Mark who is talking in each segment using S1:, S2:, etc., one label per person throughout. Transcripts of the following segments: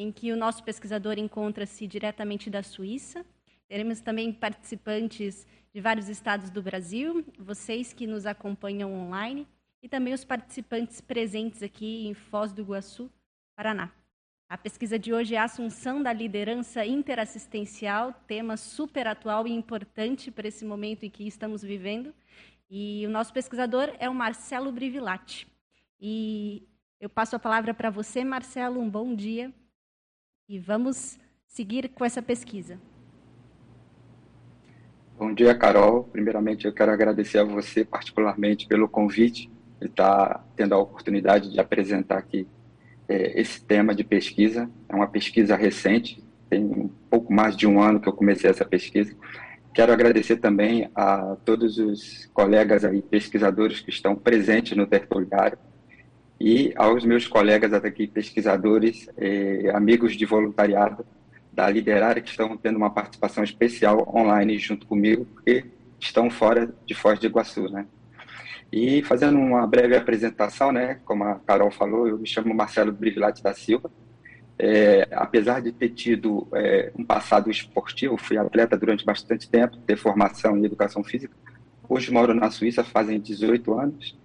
S1: em que o nosso pesquisador encontra-se diretamente da Suíça. Teremos também participantes de vários estados do Brasil, vocês que nos acompanham online, e também os participantes presentes aqui em Foz do Iguaçu, Paraná. A pesquisa de hoje é a Assunção da Liderança Interassistencial, tema super atual e importante para esse momento em que estamos vivendo. E o nosso pesquisador é o Marcelo Brivilati. E eu passo a palavra para você, Marcelo, um bom dia. E vamos seguir com essa pesquisa.
S2: Bom dia, Carol. Primeiramente, eu quero agradecer a você particularmente pelo convite e estar tá tendo a oportunidade de apresentar aqui é, esse tema de pesquisa. É uma pesquisa recente, tem um pouco mais de um ano que eu comecei essa pesquisa. Quero agradecer também a todos os colegas aí, pesquisadores que estão presentes no tertuliário e aos meus colegas aqui, pesquisadores, eh, amigos de voluntariado da Liderar que estão tendo uma participação especial online junto comigo, porque estão fora de Foz do Iguaçu, né? E fazendo uma breve apresentação, né, como a Carol falou, eu me chamo Marcelo Brivilati da Silva. É, apesar de ter tido é, um passado esportivo, fui atleta durante bastante tempo, ter formação em educação física. Hoje moro na Suíça, fazem 18 anos,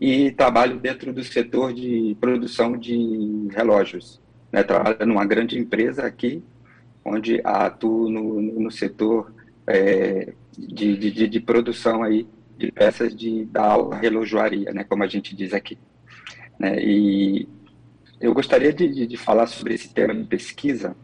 S2: e trabalho dentro do setor de produção de relógios. Né? Trabalho numa grande empresa aqui, onde atuo no, no setor é, de, de, de, produção aí de peças de, da relojoaria, né? como a gente diz aqui. Né? E eu gostaria de, de, falar sobre esse tema de pesquisa,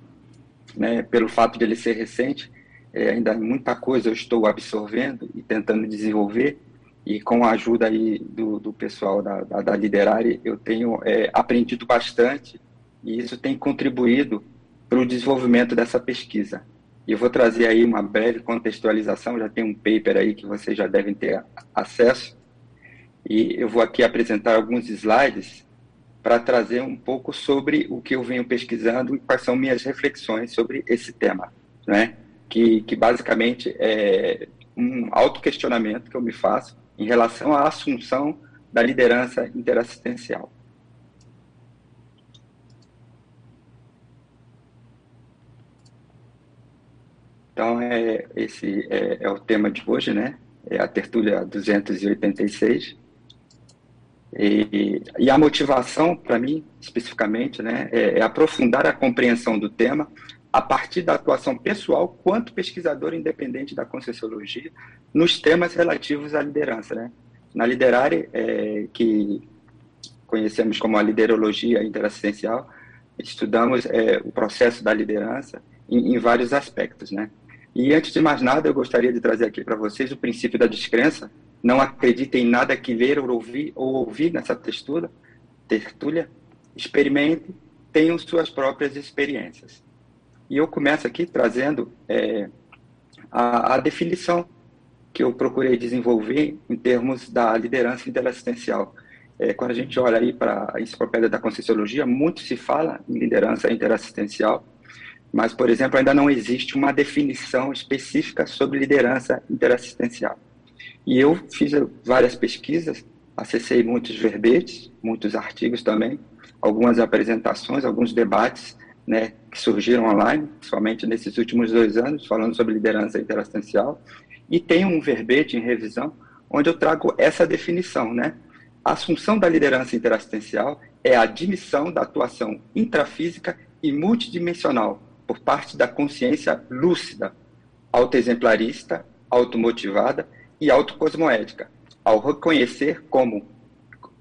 S2: né? pelo fato de ele ser recente, é, ainda muita coisa eu estou absorvendo e tentando desenvolver, e com a ajuda aí do, do pessoal da, da, da Liderare, eu tenho é, aprendido bastante e isso tem contribuído para o desenvolvimento dessa pesquisa. E eu vou trazer aí uma breve contextualização, já tem um paper aí que vocês já devem ter acesso, e eu vou aqui apresentar alguns slides para trazer um pouco sobre o que eu venho pesquisando e quais são minhas reflexões sobre esse tema, né? que, que basicamente é um autoquestionamento que eu me faço em relação à assunção da liderança interassistencial. Então, é, esse é, é, o tema de hoje, né? É a tertúlia 286. E, e a motivação, para mim, especificamente, né, é, é, aprofundar a compreensão do tema a partir da atuação pessoal quanto pesquisador independente da Conscienciologia nos temas relativos à liderança. Né? Na Liderare, é, que conhecemos como a liderologia interassistencial, estudamos é, o processo da liderança em, em vários aspectos, né? E antes de mais nada, eu gostaria de trazer aqui para vocês o princípio da descrença. Não acreditem em nada que ler ou ouvir, ou ouvir nessa textura, tertúlia. Experimente, tenham suas próprias experiências. E eu começo aqui trazendo é, a, a, definição que eu procurei desenvolver em termos da liderança interassistencial. É, quando a gente olha aí para a enciclopédia da Conscienciologia, muito se fala em liderança interassistencial, mas, por exemplo, ainda não existe uma definição específica sobre liderança interassistencial. E eu fiz várias pesquisas, acessei muitos verbetes, muitos artigos também, algumas apresentações, alguns debates né, que surgiram online, somente nesses últimos dois anos, falando sobre liderança interassistencial, e tem um verbete em revisão onde eu trago essa definição, né? A assunção da liderança interassistencial é a admissão da atuação intrafísica e multidimensional por parte da consciência lúcida, autoexemplarista, automotivada e autocosmoética, ao reconhecer como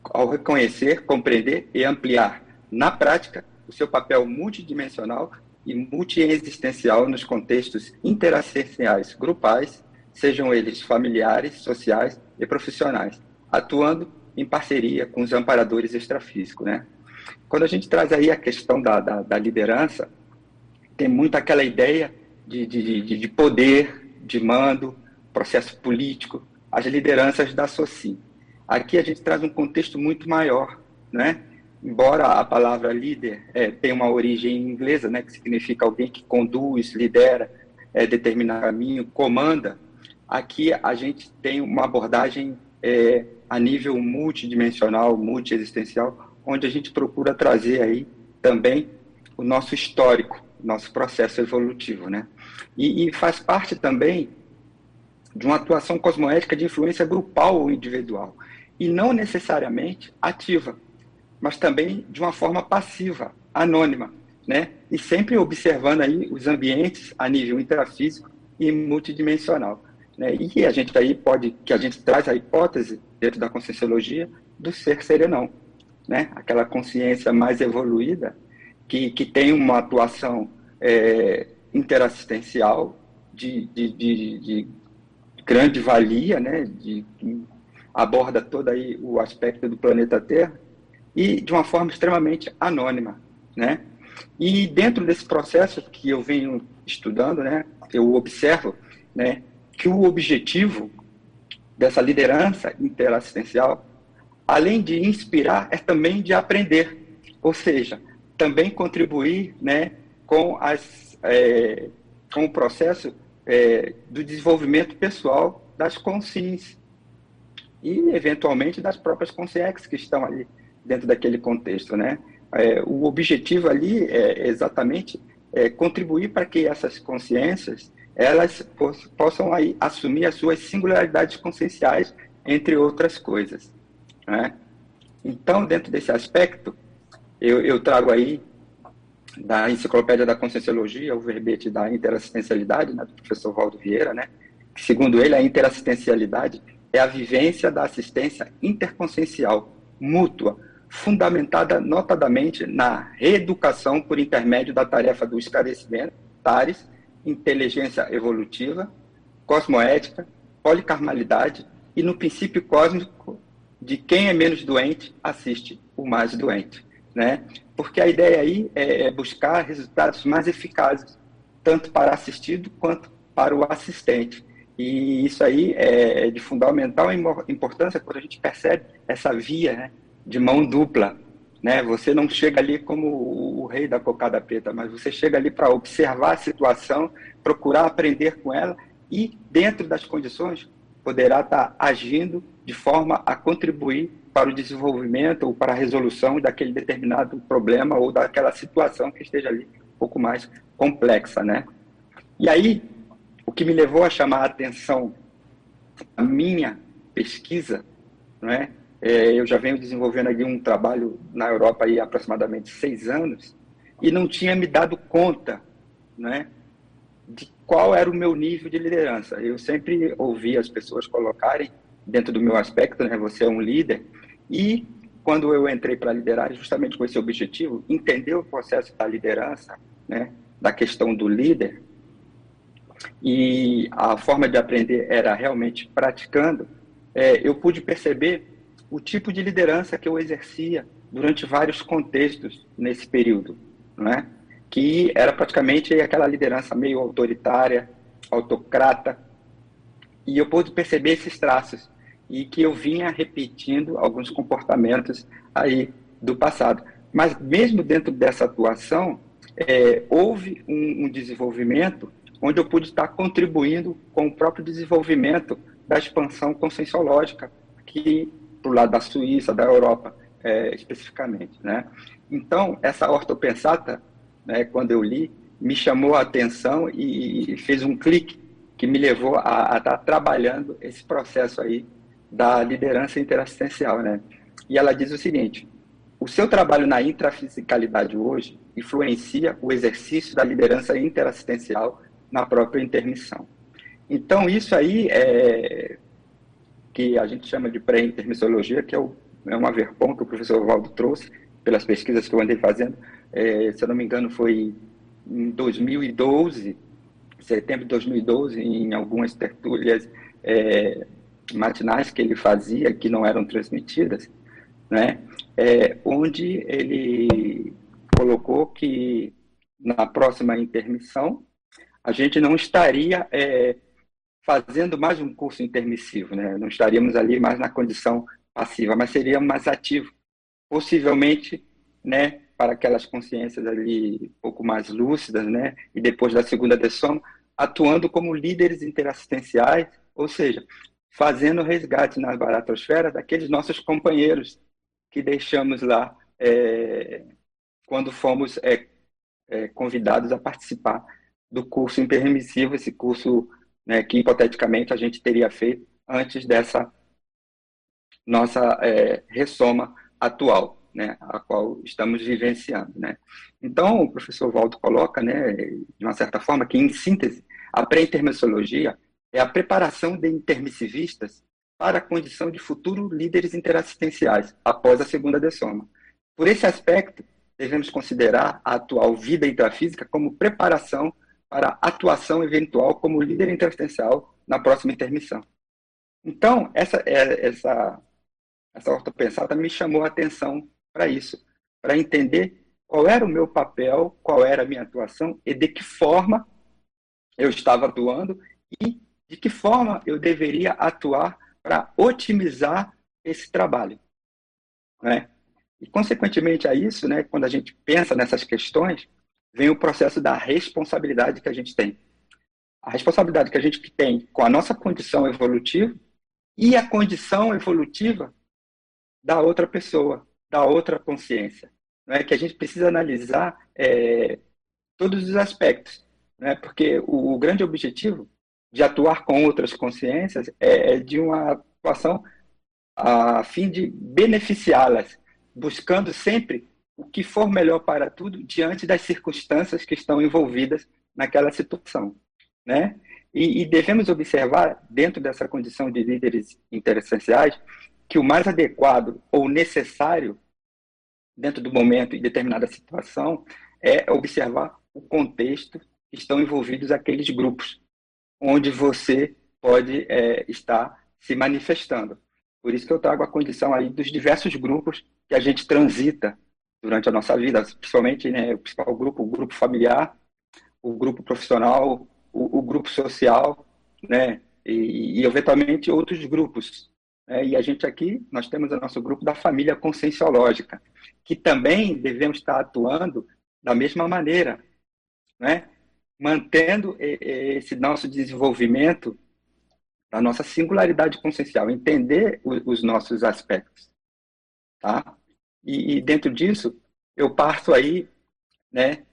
S2: ao reconhecer, compreender e ampliar na prática o seu papel multidimensional e multiexistencial nos contextos interassistenciais grupais, sejam eles familiares, sociais e profissionais, atuando em parceria com os amparadores extrafísicos. Né? Quando a gente traz aí a questão da, da, da liderança, tem muito aquela ideia de, de, de, de poder, de mando, processo político, as lideranças da SOCIM. Aqui a gente traz um contexto muito maior, né? Embora a palavra líder é, tenha uma origem inglesa, né, que significa alguém que conduz, lidera, é, determina caminho, comanda, aqui a gente tem uma abordagem é, a nível multidimensional, multiexistencial, onde a gente procura trazer aí também o nosso histórico, nosso processo evolutivo, né? E, e faz parte também de uma atuação cosmoética de influência grupal ou individual, e não necessariamente ativa, mas também de uma forma passiva, anônima, né? E sempre observando aí os ambientes a nível intrafísico e multidimensional. Né? E a gente aí pode, que a gente traz a hipótese dentro da conscienciologia do ser serenão, né? Aquela consciência mais evoluída que, que tem uma atuação é, interassistencial de, de, de, de, grande valia, né? De, que aborda todo aí o aspecto do planeta Terra e de uma forma extremamente anônima, né? E dentro desse processo que eu venho estudando, né, eu observo, né, que o objetivo dessa liderança interassistencial, além de inspirar, é também de aprender, ou seja, também contribuir, né, com as é, com o processo é, do desenvolvimento pessoal das consciências e eventualmente das próprias consciências que estão ali dentro daquele contexto, né? É, o objetivo ali é exatamente é, contribuir para que essas consciências elas possam aí assumir as suas singularidades conscienciais, entre outras coisas. Né? Então, dentro desse aspecto, eu, eu, trago aí da Enciclopédia da Conscienciologia o verbete da interassistencialidade, né, do professor Valdo Vieira, né, que, segundo ele, a interassistencialidade é a vivência da assistência interconsciencial mútua fundamentada notadamente na reeducação por intermédio da tarefa do esclarecimento, TARES, inteligência evolutiva, cosmoética, policarmalidade e no princípio cósmico de quem é menos doente assiste o mais doente, né? Porque a ideia aí é buscar resultados mais eficazes, tanto para assistido quanto para o assistente. E isso aí é de fundamental importância quando a gente percebe essa via, né? De mão dupla. Né? Você não chega ali como o rei da cocada preta, mas você chega ali para observar a situação, procurar aprender com ela e, dentro das condições, poderá estar tá agindo de forma a contribuir para o desenvolvimento ou para a resolução daquele determinado problema ou daquela situação que esteja ali um pouco mais complexa, né? E aí, o que me levou a chamar a atenção a minha pesquisa, não é? É, eu já venho desenvolvendo aqui um trabalho na Europa há aproximadamente seis anos e não tinha me dado conta né, de qual era o meu nível de liderança. Eu sempre ouvi as pessoas colocarem dentro do meu aspecto, né, você é um líder, e quando eu entrei para liderar, justamente com esse objetivo, entender o processo da liderança, né, da questão do líder, e a forma de aprender era realmente praticando, é, eu pude perceber o tipo de liderança que eu exercia durante vários contextos nesse período, não é? que era praticamente aquela liderança meio autoritária, autocrata, e eu pude perceber esses traços e que eu vinha repetindo alguns comportamentos aí do passado. Mas mesmo dentro dessa atuação, é, houve um, um desenvolvimento onde eu pude estar contribuindo com o próprio desenvolvimento da expansão conscienciológica que para o lado da Suíça, da Europa, é, especificamente. Né? Então, essa ortopensata, né, quando eu li, me chamou a atenção e, fez um clique que me levou a, estar tá trabalhando esse processo aí da liderança interassistencial. Né? E ela diz o seguinte, o seu trabalho na intrafisicalidade hoje influencia o exercício da liderança interassistencial na própria intermissão. Então, isso aí é, que a gente chama de pré-intermissiologia, que é, o, é que o professor Valdo trouxe, pelas pesquisas que eu andei fazendo. É, se eu não me engano, foi em 2012, setembro de 2012, em algumas tertúlias é, matinais que ele fazia, que não eram transmitidas, né, é, onde ele colocou que na próxima intermissão a gente não estaria é, fazendo mais um curso intermissivo, né? Não estaríamos ali mais na condição passiva, mas seríamos mais ativos, possivelmente, né? Para aquelas consciências ali um pouco mais lúcidas, né? E depois da segunda dessoma, atuando como líderes interassistenciais, ou seja, fazendo resgate na baratosfera daqueles nossos companheiros que deixamos lá é, quando fomos é, é, convidados a participar do curso impermissivo, esse curso né, que hipoteticamente a gente teria feito antes dessa nossa é, ressoma atual, né, a qual estamos vivenciando. Né. Então, o professor Waldo coloca, né, de uma certa forma, que, em síntese, a pré-intermissiologia é a preparação de intermissivistas para a condição de futuros líderes interassistenciais após a segunda dessoma. Por esse aspecto, devemos considerar a atual vida intrafísica como preparação para atuação eventual como líder interassistencial na próxima intermissão. Então, essa, é, essa, essa ortopensata me chamou a atenção para isso, para entender qual era o meu papel, qual era a minha atuação e de que forma eu estava atuando e de que forma eu deveria atuar para otimizar esse trabalho. Né? E, consequentemente a isso, né, quando a gente pensa nessas questões, vem o processo da responsabilidade que a gente tem. A responsabilidade que a gente tem com a nossa condição evolutiva e a condição evolutiva da outra pessoa, da outra consciência. Não é que a gente precisa analisar é, todos os aspectos, né? porque o, o, grande objetivo de atuar com outras consciências é, é de uma atuação a fim de beneficiá-las, buscando sempre o que for melhor para tudo diante das circunstâncias que estão envolvidas naquela situação, né? E, e devemos observar, dentro dessa condição de líderes interessenciais, que o mais adequado ou necessário, dentro do momento e determinada situação, é observar o contexto que estão envolvidos aqueles grupos, onde você pode é, estar se manifestando. Por isso que eu trago a condição aí dos diversos grupos que a gente transita durante a nossa vida, principalmente né, o principal grupo, o grupo familiar, o grupo profissional, o, o grupo social, né, e, e, eventualmente outros grupos. Né? E a gente aqui, nós temos o nosso grupo da família conscienciológica, que também devemos estar atuando da mesma maneira, né? mantendo esse nosso desenvolvimento da nossa singularidade consciencial, entender os nossos aspectos. Tá? E, e dentro disso, eu parto aí, né,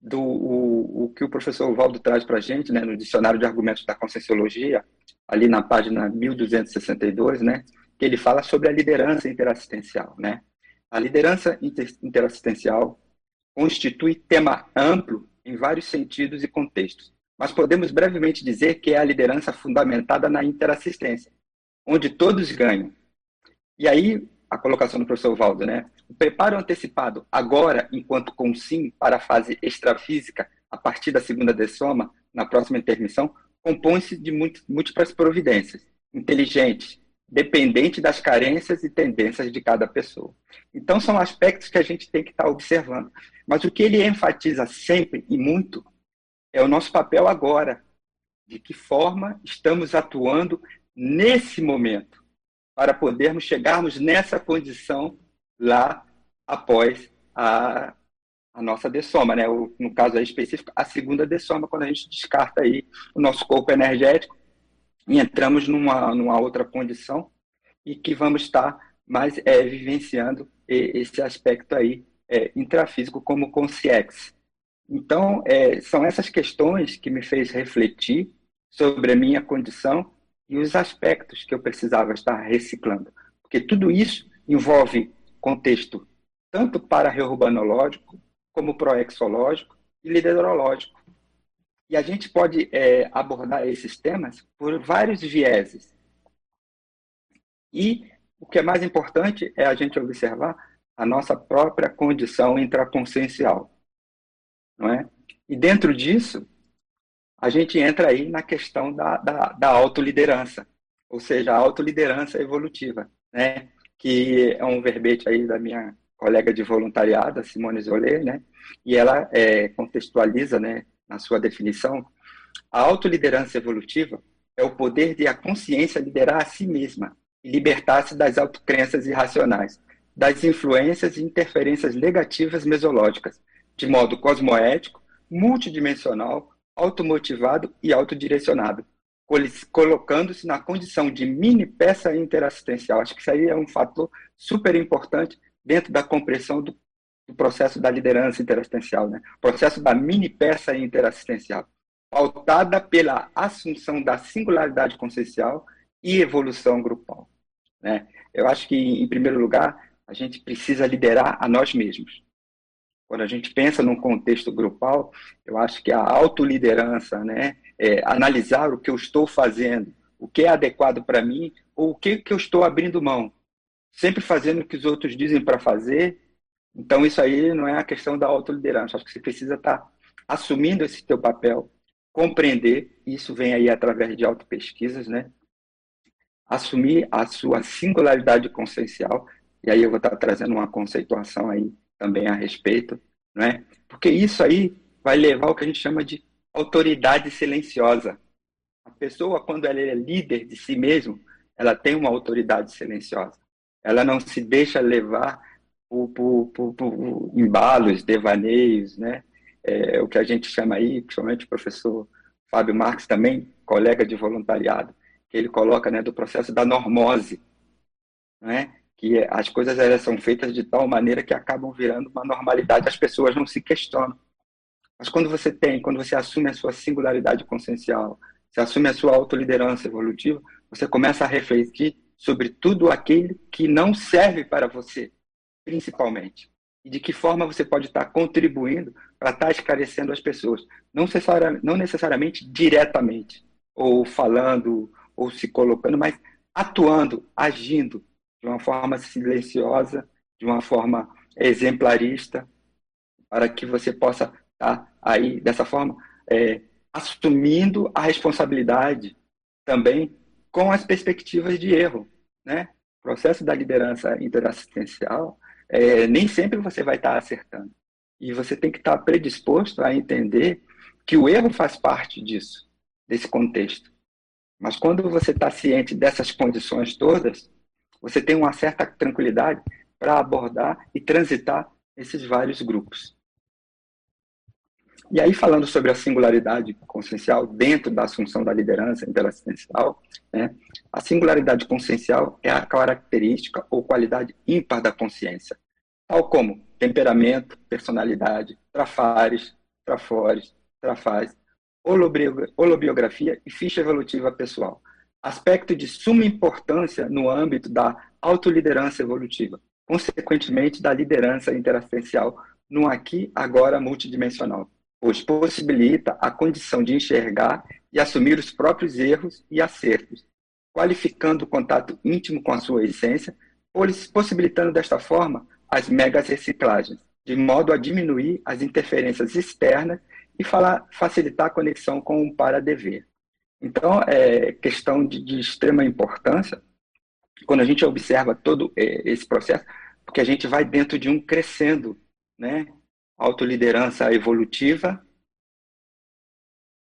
S2: do o, o que o professor Valdo traz para a gente, né, no Dicionário de Argumentos da Conscienciologia, ali na página 1262, né, que ele fala sobre a liderança interassistencial, né? A liderança inter, interassistencial constitui tema amplo em vários sentidos e contextos, mas podemos brevemente dizer que é a liderança fundamentada na interassistência, onde todos ganham. E aí a colocação do professor Valdo, né? O preparo antecipado agora, enquanto consim para a fase extrafísica, a partir da segunda dessoma, na próxima intermissão, compõe-se de múltiplas providências, inteligentes, dependente das carências e tendências de cada pessoa. Então, são aspectos que a gente tem que estar observando. Mas o que ele enfatiza sempre e muito é o nosso papel agora, de que forma estamos atuando nesse momento para podermos chegarmos nessa condição lá após a, a nossa dessoma, né? O, no caso aí específico, a segunda dessoma, quando a gente descarta aí o nosso corpo energético e entramos numa, numa outra condição e que vamos estar mais é, vivenciando esse aspecto aí é, intrafísico como consciex. Então, é, são essas questões que me fez refletir sobre a minha condição e os aspectos que eu precisava estar reciclando. Porque tudo isso envolve contexto tanto para reurbanológico, como proexológico e liderológico. E a gente pode é, abordar esses temas por vários vieses. E o que é mais importante é a gente observar a nossa própria condição intraconsciencial. Não é? E dentro disso, a gente entra aí na questão da, da, da autoliderança, ou seja, a autoliderança evolutiva, né? que é um verbete aí da minha colega de voluntariado, Simone Zolé, né? e ela é, contextualiza né, na sua definição, a autoliderança evolutiva é o poder de a consciência liderar a si mesma e libertar-se das autocrenças irracionais, das influências e interferências negativas mesológicas, de modo cosmoético, multidimensional, automotivado e autodirecionado, colocando-se na condição de mini peça interassistencial. Acho que isso aí é um fator super importante dentro da compreensão do do processo da liderança interassistencial, né? processo da mini peça interassistencial, pautada pela assunção da singularidade consciencial e evolução grupal. Né? Eu acho que, em primeiro lugar, a gente precisa liderar a nós mesmos. Quando a gente pensa num contexto grupal, eu acho que a autoliderança, né, é analisar o que eu estou fazendo, o que é adequado para mim ou o que, que eu estou abrindo mão. Sempre fazendo o que os outros dizem para fazer. Então, isso aí não é a questão da autoliderança. Acho que você precisa estar tá assumindo esse teu papel, compreender, isso vem aí através de autopesquisas, né? Assumir a sua singularidade consciencial, e aí eu vou estar tá trazendo uma conceituação aí também a respeito, não é? Porque isso aí vai levar ao que a gente chama de autoridade silenciosa. A pessoa, quando ela é líder de si mesmo, ela tem uma autoridade silenciosa. Ela não se deixa levar por, por, por, por embalos, devaneios, né? É, o que a gente chama aí, principalmente o professor Fábio Marques também, colega de voluntariado, que ele coloca né, do processo da normose, né? Que as coisas elas são feitas de tal maneira que acabam virando uma normalidade, as pessoas não se questionam. Mas quando você tem, quando você assume a sua singularidade consciencial, você assume a sua autoliderança evolutiva, você começa a refletir sobre tudo aquilo que não serve para você, principalmente. E de que forma você pode estar contribuindo para estar esclarecendo as pessoas. Não necessariamente, não necessariamente diretamente, ou falando, ou se colocando, mas atuando, agindo, de uma forma silenciosa, de uma forma exemplarista, para que você possa estar aí, dessa forma, é, assumindo a responsabilidade também com as perspectivas de erro. Né? O processo da liderança interassistencial, é, nem sempre você vai estar acertando. E você tem que estar predisposto a entender que o erro faz parte disso, desse contexto. Mas quando você está ciente dessas condições todas, você tem uma certa tranquilidade para abordar e transitar esses vários grupos. E aí, falando sobre a singularidade consciencial dentro da assunção da liderança interassistencial, né, a singularidade consciencial é a característica ou qualidade ímpar da consciência, tal como temperamento, personalidade, trafares, trafores, trafaz, holobiografia e ficha evolutiva pessoal, aspecto de suma importância no âmbito da autoliderança evolutiva, consequentemente da liderança interassistencial no aqui, agora multidimensional, pois possibilita a condição de enxergar e assumir os próprios erros e acertos, qualificando o contato íntimo com a sua essência, possibilitando desta forma as megas reciclagens, de modo a diminuir as interferências externas e falar, facilitar a conexão com o para-dever. Então, é questão de, de extrema importância quando a gente observa todo é, esse processo, porque a gente vai dentro de um crescendo, né? Autoliderança evolutiva,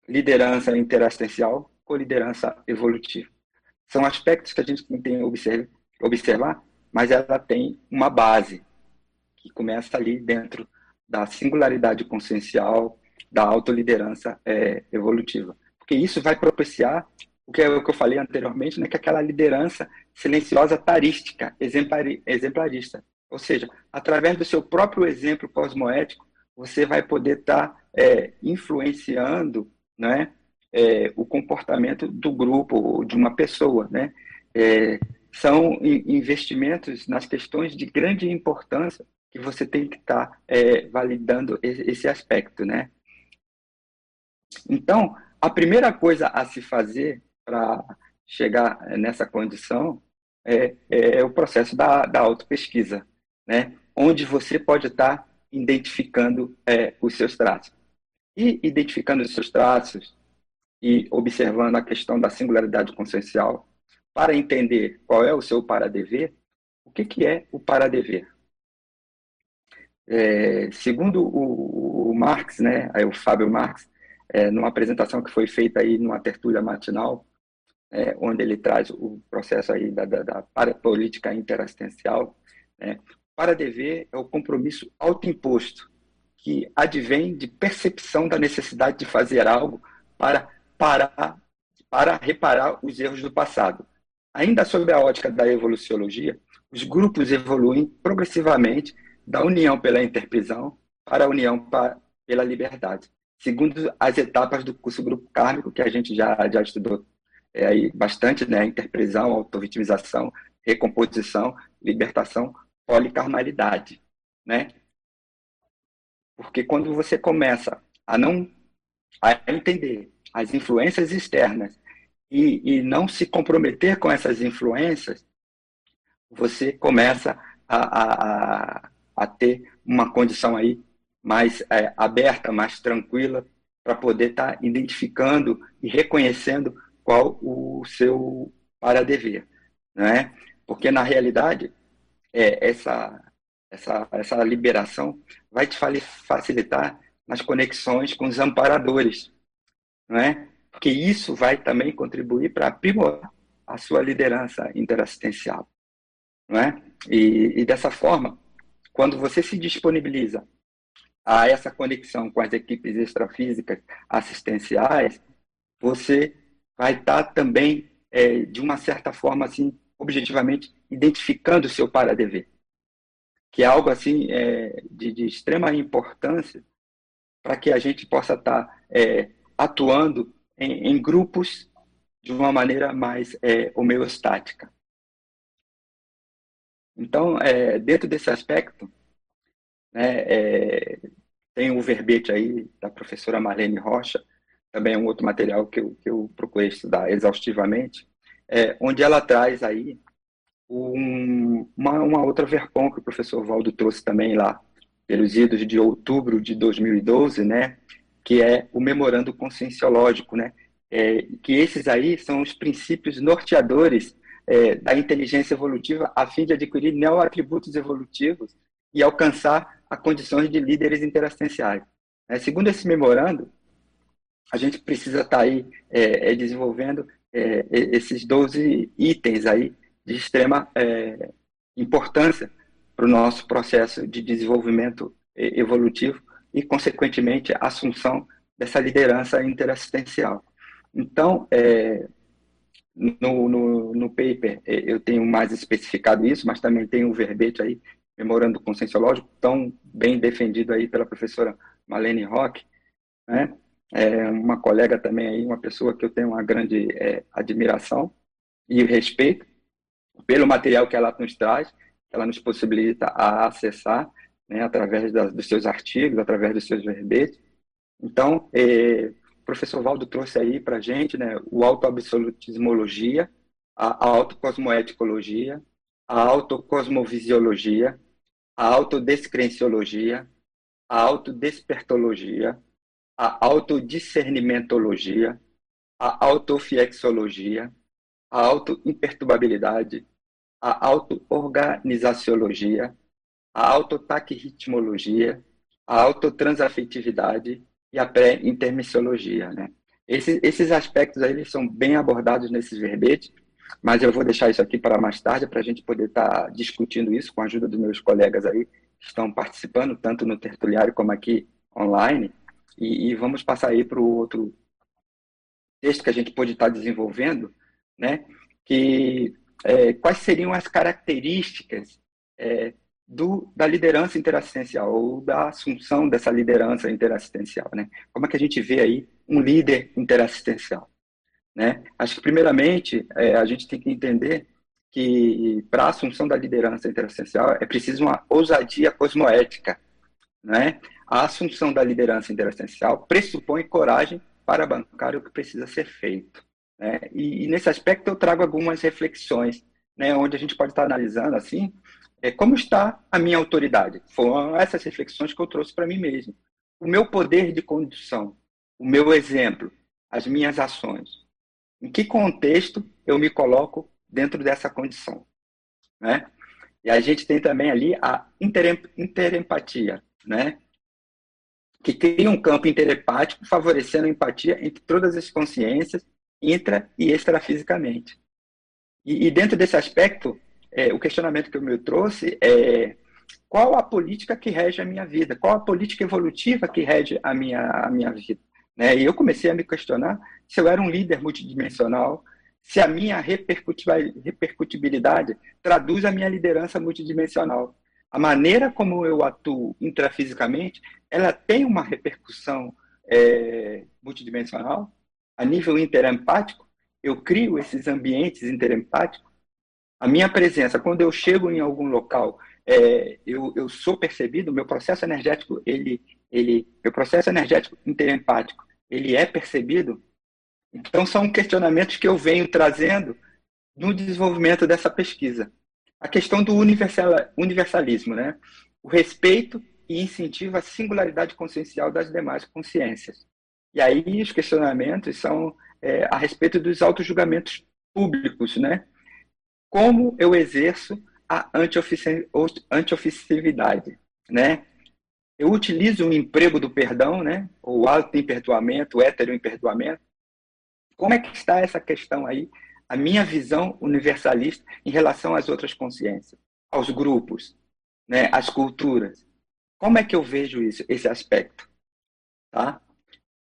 S2: liderança interassistencial, coliderança evolutiva. São aspectos que a gente tem que observar, mas ela tem uma base que começa ali dentro da singularidade consciencial, da autoliderança é, evolutiva porque isso vai propiciar o que é o que eu falei anteriormente, né, que é aquela liderança silenciosa tarística, exemplarista. Ou seja, através do seu próprio exemplo cosmoético, você vai poder estar tá, é, influenciando né, é, o comportamento do grupo ou de uma pessoa. Né? É, são investimentos nas questões de grande importância que você tem que estar tá, é, validando esse aspecto. Né? Então, a primeira coisa a se fazer para chegar nessa condição é, é, o processo da, da autopesquisa, né? onde você pode estar identificando é, os seus traços. E identificando os seus traços e observando a questão da singularidade consciencial, para entender qual é o seu para-dever, o que, que é o para-dever? É, segundo o, o Marx, né, aí o Fábio Marx, é, numa apresentação que foi feita aí numa tertúlia matinal, é, onde ele traz o processo aí da, da, da parapolítica interassistencial. Né? Para dever é o compromisso autoimposto, que advém de percepção da necessidade de fazer algo para parar, para reparar os erros do passado. Ainda sob a ótica da evoluciologia, os grupos evoluem progressivamente da união pela interprisão para a união pela liberdade, segundo as etapas do curso grupo kármico que a gente já, já estudou é, aí bastante, né? Interprisão, autovitimização, recomposição, libertação, policarmalidade, né? Porque quando você começa a não a entender as influências externas e, e não se comprometer com essas influências, você começa a, a, a ter uma condição aí mais é, aberta, mais tranquila, para poder estar tá identificando e reconhecendo qual o seu para-dever. Né? Porque, na realidade, é, essa, essa, essa liberação vai te facilitar nas conexões com os amparadores, não é? Porque isso vai também contribuir para aprimorar a sua liderança interassistencial, não é? E, e dessa forma, quando você se disponibiliza a essa conexão com as equipes extrafísicas assistenciais, você vai estar também, é, de uma certa forma, assim, objetivamente, identificando o seu para-dever, que é algo assim é, de, de, extrema importância para que a gente possa estar é, atuando em, em, grupos de uma maneira mais é, homeostática. Então, é, dentro desse aspecto, né, é, tem o verbete aí da professora Marlene Rocha, também é um outro material que eu, que eu procurei estudar exaustivamente, é, onde ela traz aí um, uma, uma outra verpom que o professor Valdo trouxe também lá, pelos idos de outubro de 2012, né, que é o memorando conscienciológico, né, é, que esses aí são os princípios norteadores é, da inteligência evolutiva a fim de adquirir neoatributos evolutivos e alcançar a condições de líderes interassistenciais. É, segundo esse memorando, a gente precisa estar tá aí é, é desenvolvendo é, esses 12 itens aí de extrema é, importância para o nosso processo de desenvolvimento evolutivo e, consequentemente, a assunção dessa liderança interassistencial. Então, é, no, no, no, paper eu tenho mais especificado isso, mas também tem um verbete aí, memorando conscienciológico, tão bem defendido aí pela professora Malene Rock, né? É uma colega também aí, uma pessoa que eu tenho uma grande é, admiração e respeito pelo material que ela nos traz, ela nos possibilita a acessar, né, através da, dos seus artigos, através dos seus verbetes. Então, é, o professor Valdo trouxe aí para a gente né, o autoabsolutismologia, a autocosmoeticologia, a autocosmovisiologia, a autodescrenciologia, a autodespertologia, a autodiscernimentologia, a autofiexologia, a autoimperturbabilidade, a auto-organizaciologia, a autotaquirritmologia, a autotransafetividade e a pré-intermissiologia. Né? Esses, esses aspectos aí eles são bem abordados nesses verbetes, mas eu vou deixar isso aqui para mais tarde, para a gente poder estar tá discutindo isso com a ajuda dos meus colegas aí, que estão participando, tanto no tertuliário como aqui online, e, e vamos passar aí para o outro texto que a gente pode estar tá desenvolvendo, né? que é, quais seriam as características é, do, da liderança interassistencial ou da assunção dessa liderança interassistencial, né? Como é que a gente vê aí um líder interassistencial, né? Acho que primeiramente é, a gente tem que entender que para a assunção da liderança interassistencial é preciso uma ousadia cosmoética, né? A assunção da liderança interassistencial pressupõe coragem para bancar o que precisa ser feito. Né? E, e, nesse aspecto eu trago algumas reflexões, né, onde a gente pode estar analisando assim, é, como está a minha autoridade. Foram essas reflexões que eu trouxe para mim mesmo. O meu poder de condução, o meu exemplo, as minhas ações. Em que contexto eu me coloco dentro dessa condição? Né? E a gente tem também ali a interempatia, né? que cria um campo interempático, favorecendo a empatia entre todas as consciências intra e extrafisicamente. E, e dentro desse aspecto, é, o questionamento que eu me trouxe é qual a política que rege a minha vida? Qual a política evolutiva que rege a minha, a minha vida? Né? E eu comecei a me questionar se eu era um líder multidimensional, se a minha repercutibilidade traduz a minha liderança multidimensional. a maneira como eu atuo intrafisicamente, ela tem uma repercussão é, multidimensional, a nível interempático, eu crio esses ambientes interempáticos. A minha presença, quando eu chego em algum local, é, eu, eu sou percebido, meu processo energético, ele, ele, processo energético interempático, ele é percebido. Então, são questionamentos que eu venho trazendo no desenvolvimento dessa pesquisa. A questão do universal, universalismo, né? o respeito e incentivo à singularidade consciencial das demais consciências. E aí os questionamentos são é, a respeito dos auto-julgamentos públicos, né? Como eu exerço a antioficividade, né? Eu utilizo o emprego do perdão, né? O auto-imperdoamento, o hétero-imperdoamento. Como é que está essa questão aí? A minha visão universalista em relação às outras consciências, aos grupos, né? às culturas. Como é que eu vejo isso, esse aspecto? Tá?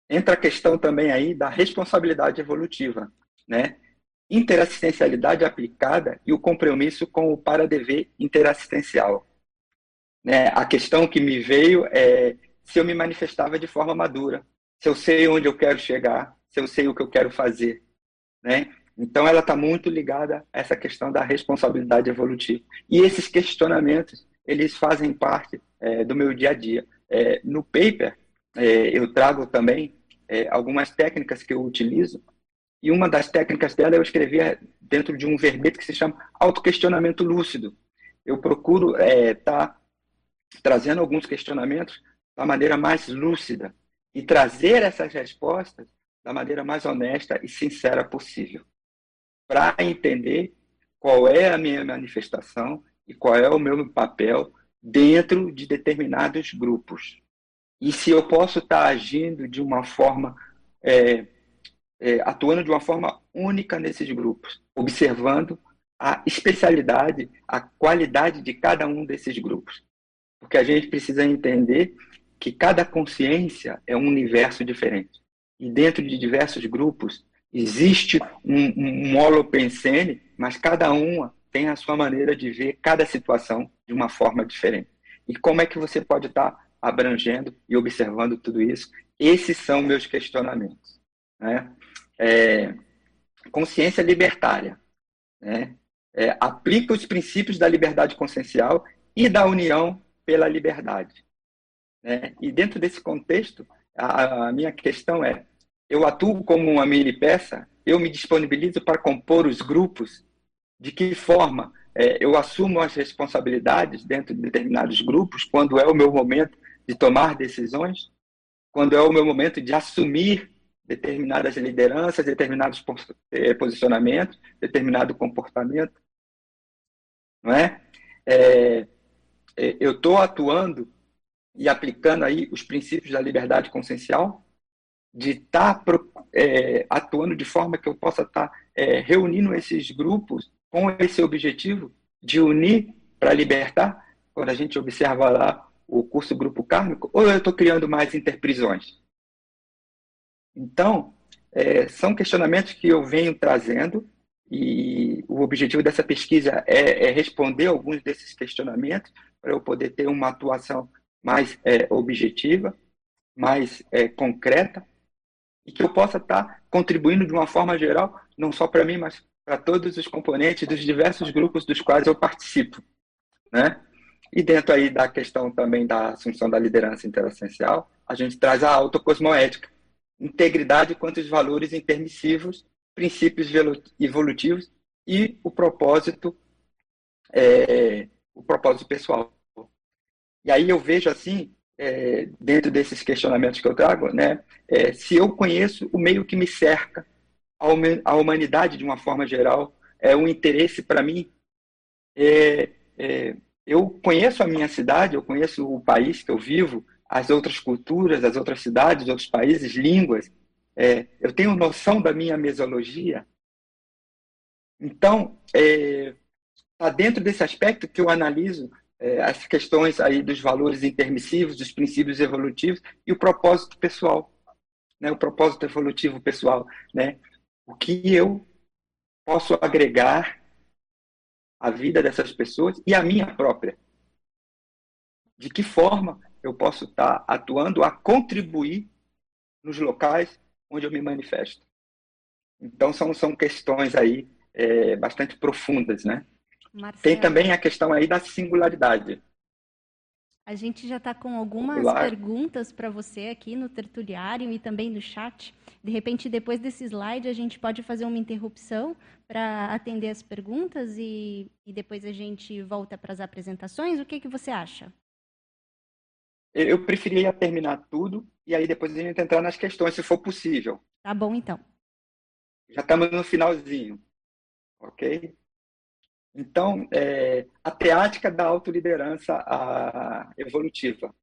S2: Entra a questão também aí da responsabilidade evolutiva, né? Interassistencialidade aplicada e o compromisso com o para-dever interassistencial. Né? A questão que me veio é se eu me manifestava de forma madura, se eu sei onde eu quero chegar, se eu sei o que eu quero fazer, né? Então ela está muito ligada a essa questão da responsabilidade evolutiva. E esses questionamentos eles fazem parte é, do meu dia a dia. É, no paper, é, eu trago também é, algumas técnicas que eu utilizo, e uma das técnicas dela eu escrevi dentro de um verbete que se chama autoquestionamento lúcido. Eu procuro estar é, tá trazendo alguns questionamentos da maneira mais lúcida e trazer essas respostas da maneira mais honesta e sincera possível, para entender qual é a minha manifestação e qual é o meu papel dentro de determinados grupos. E se eu posso estar agindo de uma forma, é, é, atuando de uma forma única nesses grupos, observando a especialidade, a qualidade de cada um desses grupos. Porque a gente precisa entender que cada consciência é um universo diferente. E dentro de diversos grupos existe um, um holopensene, mas cada uma tem a sua maneira de ver cada situação de uma forma diferente. E como é que você pode estar abrangendo e observando tudo isso? Esses são meus questionamentos. Né? É, consciência libertária. Né? É, aplica os princípios da liberdade consciencial e da união pela liberdade. Né? E dentro desse contexto, a, a minha questão é: eu atuo como uma mini peça, eu me disponibilizo para compor os grupos de que forma é, eu assumo as responsabilidades dentro de determinados grupos, quando é o meu momento de tomar decisões, quando é o meu momento de assumir determinadas lideranças, determinados é, posicionamentos, determinado comportamento, não é? é, é eu estou atuando e aplicando aí os princípios da liberdade consciencial, de estar tá, é, atuando de forma que eu possa estar tá, é, reunindo esses grupos com esse objetivo de unir para libertar, quando a gente observa lá o curso Grupo Kármico, ou eu estou criando mais interprisões? Então, é, são questionamentos que eu venho trazendo e o objetivo dessa pesquisa é, é responder alguns desses questionamentos para eu poder ter uma atuação mais é, objetiva, mais é, concreta e que eu possa estar tá contribuindo de uma forma geral, não só para mim, mas para todos os componentes dos diversos grupos dos quais eu participo, né? E dentro aí da questão também da assunção da liderança interessencial, a gente traz a autocosmoética, integridade quanto os valores intermissivos, princípios evolutivos e o propósito, é, o propósito pessoal. E aí eu vejo assim, é, dentro desses questionamentos que eu trago, né, é, se eu conheço o meio que me cerca, a humanidade de uma forma geral, é um interesse para mim. É, é, eu conheço a minha cidade, eu conheço o país que eu vivo, as outras culturas, as outras cidades, outros países, línguas. É, eu tenho noção da minha mesologia. Então, está dentro desse aspecto que eu analiso é, as questões aí dos valores intermissivos, dos princípios evolutivos e o propósito pessoal, né? o propósito evolutivo pessoal. Né? o que eu posso agregar à vida dessas pessoas e à minha própria. de que forma eu posso estar atuando a contribuir nos locais onde eu me manifesto. Então, são, são questões aí é, bastante profundas, né? Marcelo. Tem também a questão aí da singularidade.
S1: A gente já está com algumas perguntas para você aqui no tertuliário e também no chat. De repente, depois desse slide, a gente pode fazer uma interrupção para atender as perguntas e, e, depois a gente volta para as apresentações. O que, que você acha?
S2: Eu preferia terminar tudo e aí depois a gente entrar nas questões, se for possível.
S1: Tá bom, então.
S2: Já estamos no finalzinho, ok? Então, é, a teática da autoliderança a, evolutiva,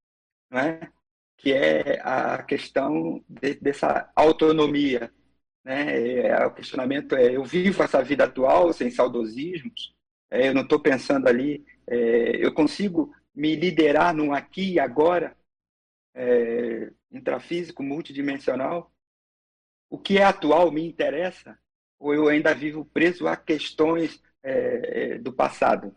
S2: né? que é a questão de, dessa autonomia. Né? É, o questionamento é: eu vivo essa vida atual sem saudosismos? É, eu não estou pensando ali, é, eu consigo me liderar num aqui e agora, é, intrafísico, multidimensional? O que é atual me interessa? Ou eu ainda vivo preso a questões é, é, do passado.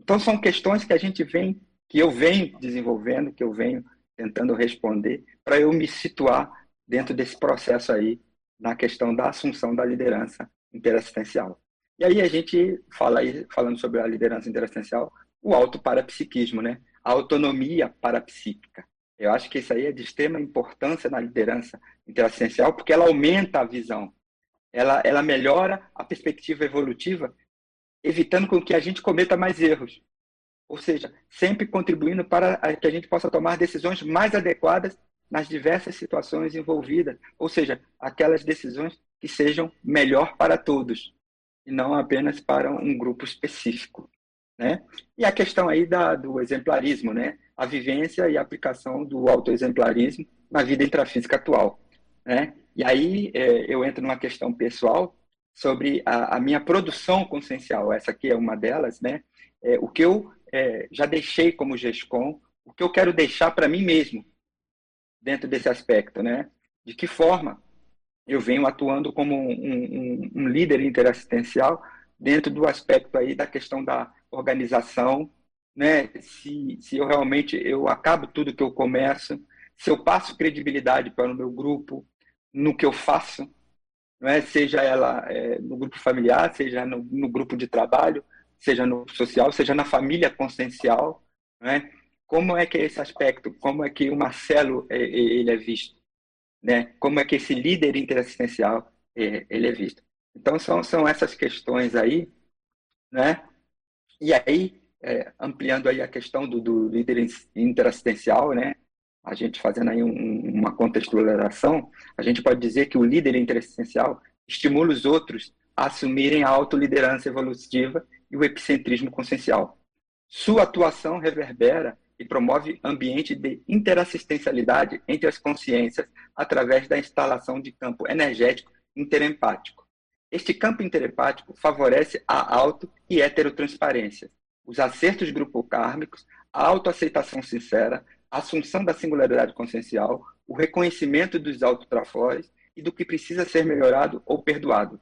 S2: Então são questões que a gente vem, que eu venho desenvolvendo, que eu venho tentando responder, para eu me situar dentro desse processo aí na questão da assunção da liderança interassistencial. E aí a gente fala aí, falando sobre a liderança interassistencial, o autoparapsiquismo, né? A autonomia parapsíquica. Eu acho que isso aí é de extrema importância na liderança interassistencial, porque ela aumenta a visão, ela, ela melhora a perspectiva evolutiva, evitando com que a gente cometa mais erros. Ou seja, sempre contribuindo para que a gente possa tomar decisões mais adequadas nas diversas situações envolvidas. Ou seja, aquelas decisões que sejam melhor para todos, e não apenas para um grupo específico. Né? E a questão aí da, do exemplarismo, né? a vivência e a aplicação do autoexemplarismo na vida intrafísica atual. Né? E aí é, eu entro numa questão pessoal sobre a, a, minha produção consciencial. Essa aqui é uma delas, né? É, o que eu é, já deixei como GESCOM, o que eu quero deixar para mim mesmo dentro desse aspecto, né? De que forma eu venho atuando como um, um, um líder interassistencial dentro do aspecto aí da questão da organização, né? Se, se eu realmente eu acabo tudo que eu começo, se eu passo credibilidade para o meu grupo, no que eu faço, não é? seja ela é, no grupo familiar, seja no, no, grupo de trabalho, seja no social, seja na família consciencial. Não é? Como é que é esse aspecto? Como é que o Marcelo é, é ele é visto? Né? Como é que esse líder interassistencial é, ele é visto? Então, são, são essas questões aí, né? E aí, é, ampliando aí a questão do, do líder interassistencial, né? A gente fazendo aí um, uma contextualização, a gente pode dizer que o líder interessencial estimula os outros a assumirem a autoliderança evolutiva e o epicentrismo consciencial. Sua atuação reverbera e promove ambiente de interassistencialidade entre as consciências através da instalação de campo energético interempático. Este campo interempático favorece a auto e heterotransparência, os acertos grupo-kármicos, a autoaceitação sincera, assunção da singularidade consciencial, o reconhecimento dos autotrafores e do que precisa ser melhorado ou perdoado.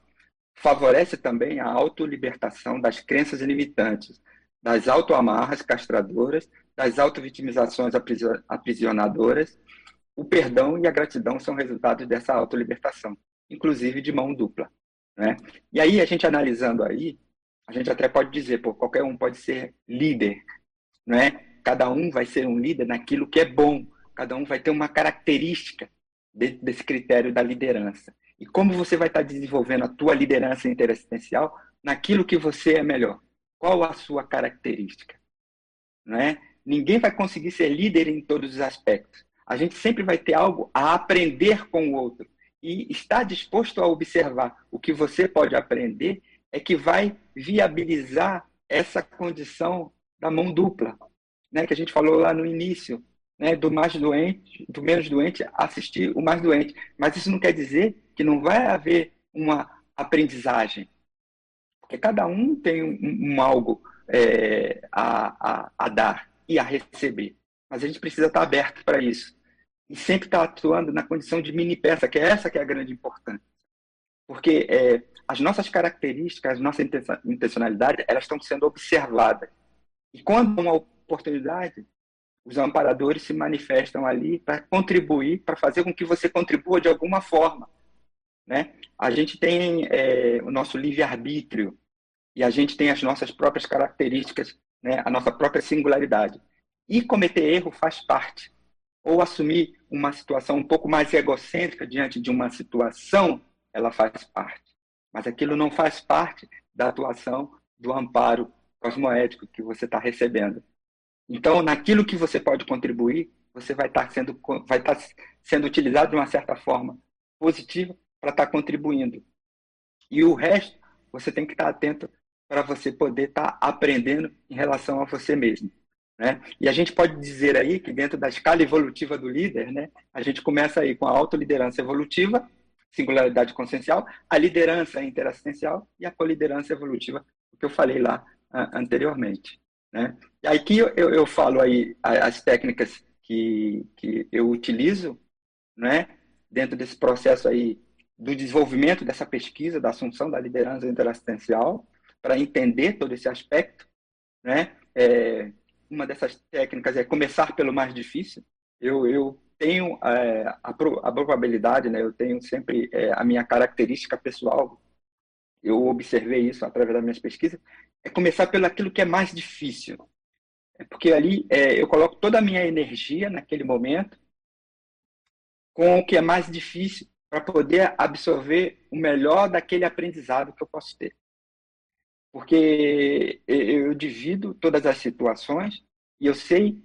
S2: Favorece também a autolibertação das crenças limitantes, das autoamarras castradoras, das autovitimizações aprisionadoras. O perdão e a gratidão são resultados dessa autolibertação, inclusive de mão dupla. Né? E aí, a gente analisando aí, a gente até pode dizer, pô, qualquer um pode ser líder, né? Cada um vai ser um líder naquilo que é bom. Cada um vai ter uma característica desse critério da liderança. E como você vai estar desenvolvendo a tua liderança interassistencial naquilo que você é melhor? Qual a sua característica? Não é? Ninguém vai conseguir ser líder em todos os aspectos. A gente sempre vai ter algo a aprender com o outro. E estar disposto a observar o que você pode aprender é que vai viabilizar essa condição da mão dupla, né, que a gente falou lá no início, né, do mais doente, do menos doente, assistir o mais doente. Mas isso não quer dizer que não vai haver uma aprendizagem, porque cada um tem um, um algo é, a, a, a, dar e a receber. Mas a gente precisa estar aberto para isso e sempre estar atuando na condição de mini peça, que é essa que é a grande importância, porque é, as nossas características, a nossa intencionalidade, elas estão sendo observadas. E quando uma oportunidade, os amparadores se manifestam ali para contribuir, para fazer com que você contribua de alguma forma. Né? A gente tem é, o nosso livre-arbítrio e a gente tem as nossas próprias características, né? a nossa própria singularidade. E cometer erro faz parte. Ou assumir uma situação um pouco mais egocêntrica diante de uma situação, ela faz parte. Mas aquilo não faz parte da atuação do amparo cosmoético que você está recebendo. Então, naquilo que você pode contribuir, você vai estar tá sendo, vai estar tá sendo utilizado de uma certa forma positiva para estar tá contribuindo. E o resto, você tem que estar atento para você poder estar aprendendo em relação a você mesmo. Né? E a gente pode dizer aí que dentro da escala evolutiva do líder, né, a gente começa aí com a autoliderança evolutiva, singularidade consciencial, a liderança interassistencial e a coliderança evolutiva, o que eu falei lá uh, anteriormente. Né? Aqui eu, eu, eu falo aí as técnicas que, que eu utilizo né, dentro desse processo aí do desenvolvimento dessa pesquisa, da assunção da liderança interassistencial, para entender todo esse aspecto. Né? É, uma dessas técnicas é começar pelo mais difícil. Eu, eu tenho é, a, a, probabilidade, né? eu tenho sempre é, a minha característica pessoal, eu observei isso através das minhas pesquisas, é começar pelo aquilo que é mais difícil. É porque ali é, eu coloco toda a minha energia naquele momento com o que é mais difícil para poder absorver o melhor daquele aprendizado que eu posso ter porque eu divido todas as situações e eu sei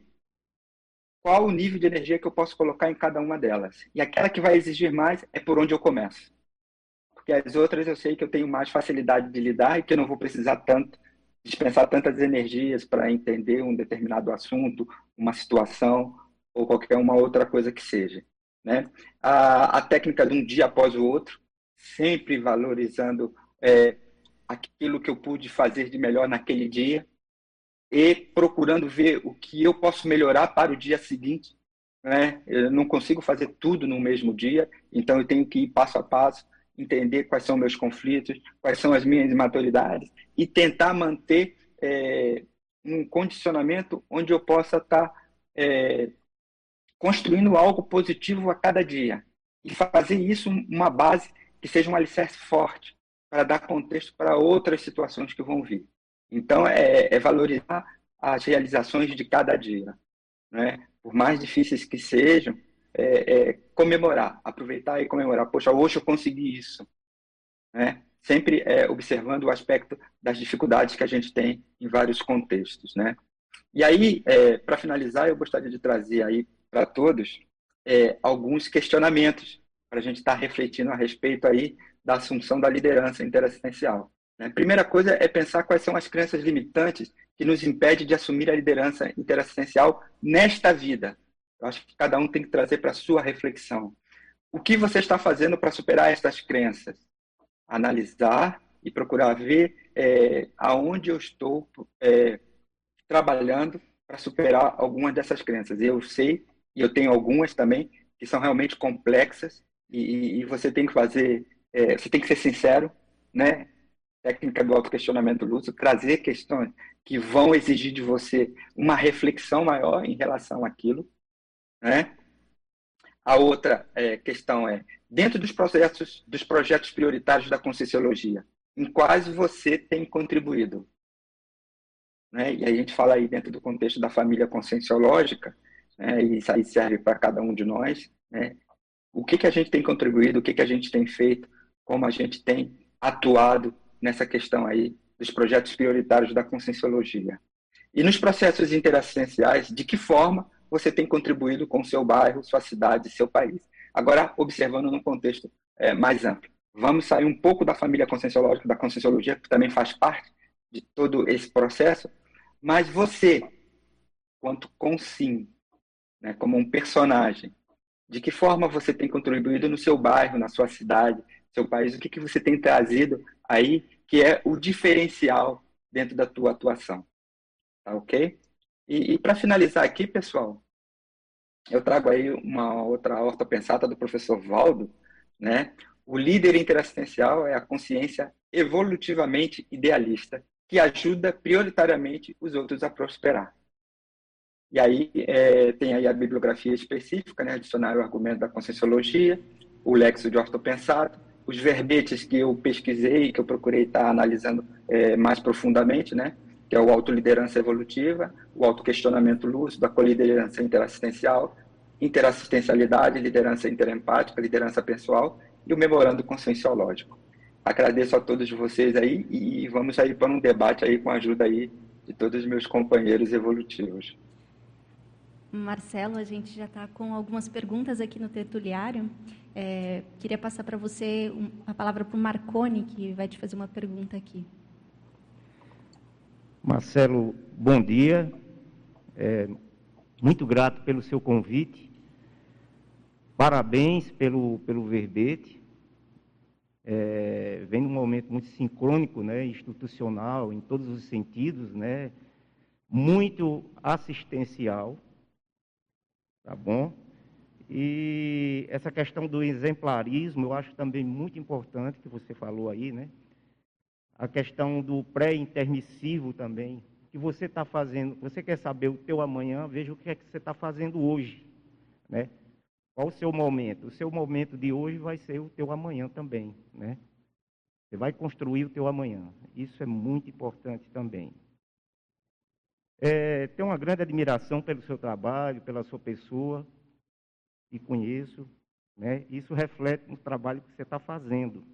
S2: qual o nível de energia que eu posso colocar em cada uma delas. E aquela que vai exigir mais é por onde eu começo. Porque as outras eu sei que eu tenho mais facilidade de lidar e que eu não vou precisar tanto dispensar tantas energias para entender um determinado assunto, uma situação ou qualquer uma outra coisa que seja. Né? A, a técnica de um dia após o outro, sempre valorizando é, aquilo que eu pude fazer de melhor naquele dia e procurando ver o que eu posso melhorar para o dia seguinte. Né? Eu não consigo fazer tudo no mesmo dia, então eu tenho que ir passo a passo, entender quais são meus conflitos, quais são as minhas imaturidades e tentar manter é, um condicionamento onde eu possa estar é, construindo algo positivo a cada dia e fazer isso uma base que seja um alicerce forte, para dar contexto para outras situações que vão vir. Então, é, é valorizar as realizações de cada dia. Né? Por mais difíceis que sejam, é, é comemorar, aproveitar e comemorar. Poxa, hoje eu consegui isso. Né? Sempre é, observando o aspecto das dificuldades que a gente tem em vários contextos. Né? E aí, é, para finalizar, eu gostaria de trazer aí para todos é, alguns questionamentos para a gente estar tá refletindo a respeito aí da assunção da liderança interassistencial. Né? primeira coisa é pensar quais são as crenças limitantes que nos impedem de assumir a liderança interassistencial nesta vida. Eu acho que cada um tem que trazer para a sua reflexão. O que você está fazendo para superar estas crenças? Analisar e procurar ver é, aonde eu estou é, trabalhando para superar algumas dessas crenças. Eu sei, e eu tenho algumas também, que são realmente complexas, e, e você tem que fazer é, você tem que ser sincero, né? Técnica do autoquestionamento lúcido, trazer questões que vão exigir de você uma reflexão maior em relação àquilo, né? A outra é, questão é, dentro dos projetos, dos projetos prioritários da Conscienciologia, em quais você tem contribuído? Né? E aí a gente fala aí dentro do contexto da família conscienciológica, né? e isso aí serve para cada um de nós, né? o que, que a gente tem contribuído, o que, que a gente tem feito, como a gente tem atuado nessa questão aí dos projetos prioritários da conscienciologia. E nos processos interassistenciais, de que forma você tem contribuído com o seu bairro, sua cidade, seu país. Agora, observando num contexto é, mais amplo. Vamos sair um pouco da família conscienciológica, da conscienciologia, que também faz parte de todo esse processo, mas você, quanto consim, né, como um personagem, de que forma você tem contribuído no seu bairro, na sua cidade, seu país, o que, que você tem trazido aí que é o diferencial dentro da tua atuação. Tá ok? E, e para finalizar aqui, pessoal, eu trago aí uma outra horta pensada do professor Valdo, né? O líder interassistencial é a consciência evolutivamente idealista que ajuda prioritariamente os outros a prosperar. E aí é, tem aí a bibliografia específica, né, dicionário argumento da conscienciologia, o lexo de ortopensado, os verbetes que eu pesquisei, que eu procurei estar analisando é, mais profundamente, né, que é o autoliderança evolutiva, o autoquestionamento lúcido, a coliderança interassistencial, interassistencialidade, liderança interempática, liderança pessoal e o memorando conscienciológico. Agradeço a todos vocês aí e vamos aí para um debate aí com a ajuda aí de todos os meus companheiros evolutivos.
S1: Marcelo, a gente já está com algumas perguntas aqui no tertuliário. É, queria passar para você a palavra para o Marconi, que vai te fazer uma pergunta aqui.
S3: Marcelo, bom dia. É, muito grato pelo seu convite. Parabéns pelo, pelo verbete. É, vem num momento muito sincrônico, né, institucional, em todos os sentidos, né, muito assistencial tá bom? E essa questão do exemplarismo, eu acho também muito importante que você falou aí, né? A questão do pré-intermissivo também, que você está fazendo, você quer saber o teu amanhã, veja o que é que você está fazendo hoje, né? Qual o seu momento? O seu momento de hoje vai ser o teu amanhã também, né? Você vai construir o teu amanhã. Isso é muito importante também. É, tenho uma grande admiração pelo seu trabalho, pela sua pessoa, e conheço. Né? Isso reflete no trabalho que você está fazendo.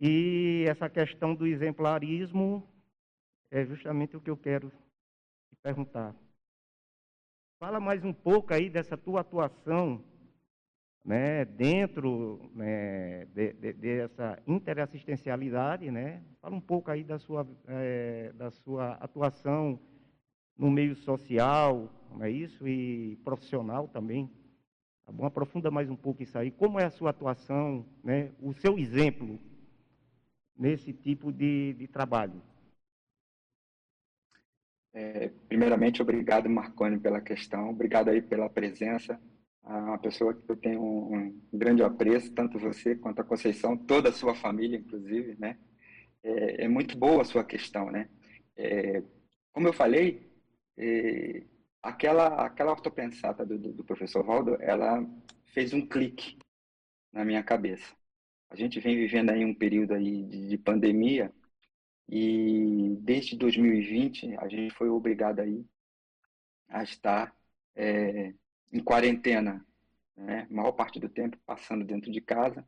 S3: E essa questão do exemplarismo é justamente o que eu quero te perguntar. Fala mais um pouco aí dessa tua atuação né, dentro né, de, de, dessa interassistencialidade, né, fala um pouco aí da sua, é, da sua atuação no meio social, não é isso, e profissional também. Tá bom? Aprofunda mais um pouco isso aí. Como é a sua atuação, né, o seu exemplo nesse tipo de, de trabalho?
S2: É, primeiramente, obrigado, Marconi, pela questão. Obrigado aí pela presença uma pessoa que eu tenho um, grande apreço, tanto você quanto a Conceição, toda a sua família, inclusive, né? É, é muito boa a sua questão, né? É, como eu falei, é, aquela aquela ortopensata do, do, do, professor Valdo, ela fez um clique na minha cabeça. A gente vem vivendo aí um período aí de, de pandemia e desde 2020 a gente foi obrigado aí a estar é, em quarentena, né? maior parte do tempo passando dentro de casa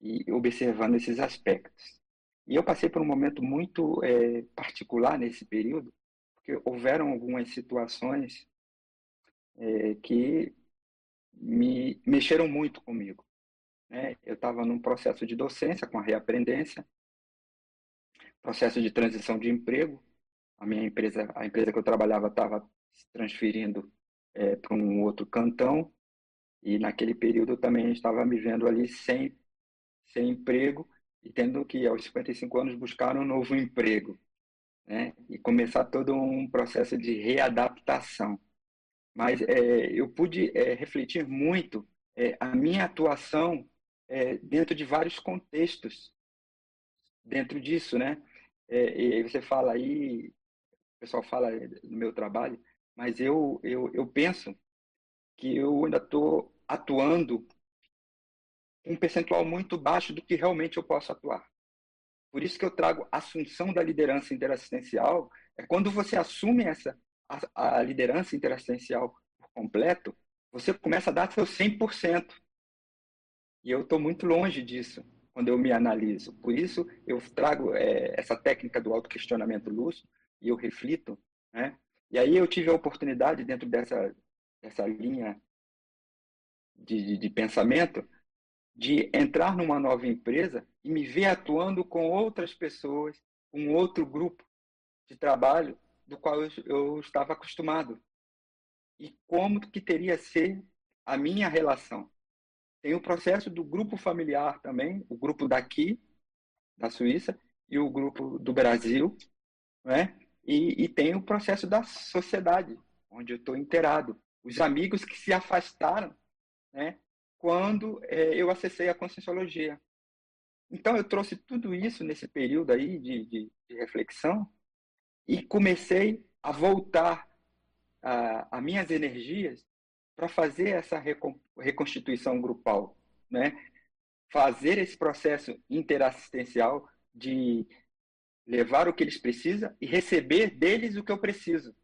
S2: e observando esses aspectos. E eu passei por um momento muito é, particular nesse período, porque houveram algumas situações é, que me mexeram muito comigo. Né? Eu estava num processo de docência com a reaprendência, processo de transição de emprego. A minha empresa, a empresa que eu trabalhava, estava se transferindo é, para um outro cantão e naquele período eu também estava me vendo ali sem, sem emprego e tendo que, aos 55 anos, buscar um novo emprego. Né? E começar todo um processo de readaptação. Mas é, eu pude é, refletir muito é, a minha atuação é, dentro de vários contextos dentro disso, né? É, e você fala aí, o pessoal fala no meu trabalho, mas eu, eu, eu penso que eu ainda estou atuando um percentual muito baixo do que realmente eu posso atuar. Por isso que eu trago assunção da liderança interassistencial. É quando você assume essa a, a liderança interassistencial por completo, você começa a dar seu 100%. E eu estou muito longe disso quando eu me analiso. Por isso eu trago é, essa técnica do autoquestionamento lúcido e eu reflito, né? E aí eu tive a oportunidade, dentro dessa, dessa linha de, de, de pensamento, de entrar numa nova empresa e me ver atuando com outras pessoas, com outro grupo de trabalho do qual eu, eu estava acostumado. E como que teria ser a minha relação. Tem o processo do grupo familiar também, o grupo daqui, da Suíça, e o grupo do Brasil, né? E, e tem o processo da sociedade, onde eu estou inteirado. Os amigos que se afastaram né, quando é, eu acessei a Conscienciologia. Então, eu trouxe tudo isso nesse período aí de, de, de reflexão e comecei a voltar as minhas energias para fazer essa reconstituição grupal, né? Fazer esse processo interassistencial de levar o que eles precisam e receber deles o que eu preciso.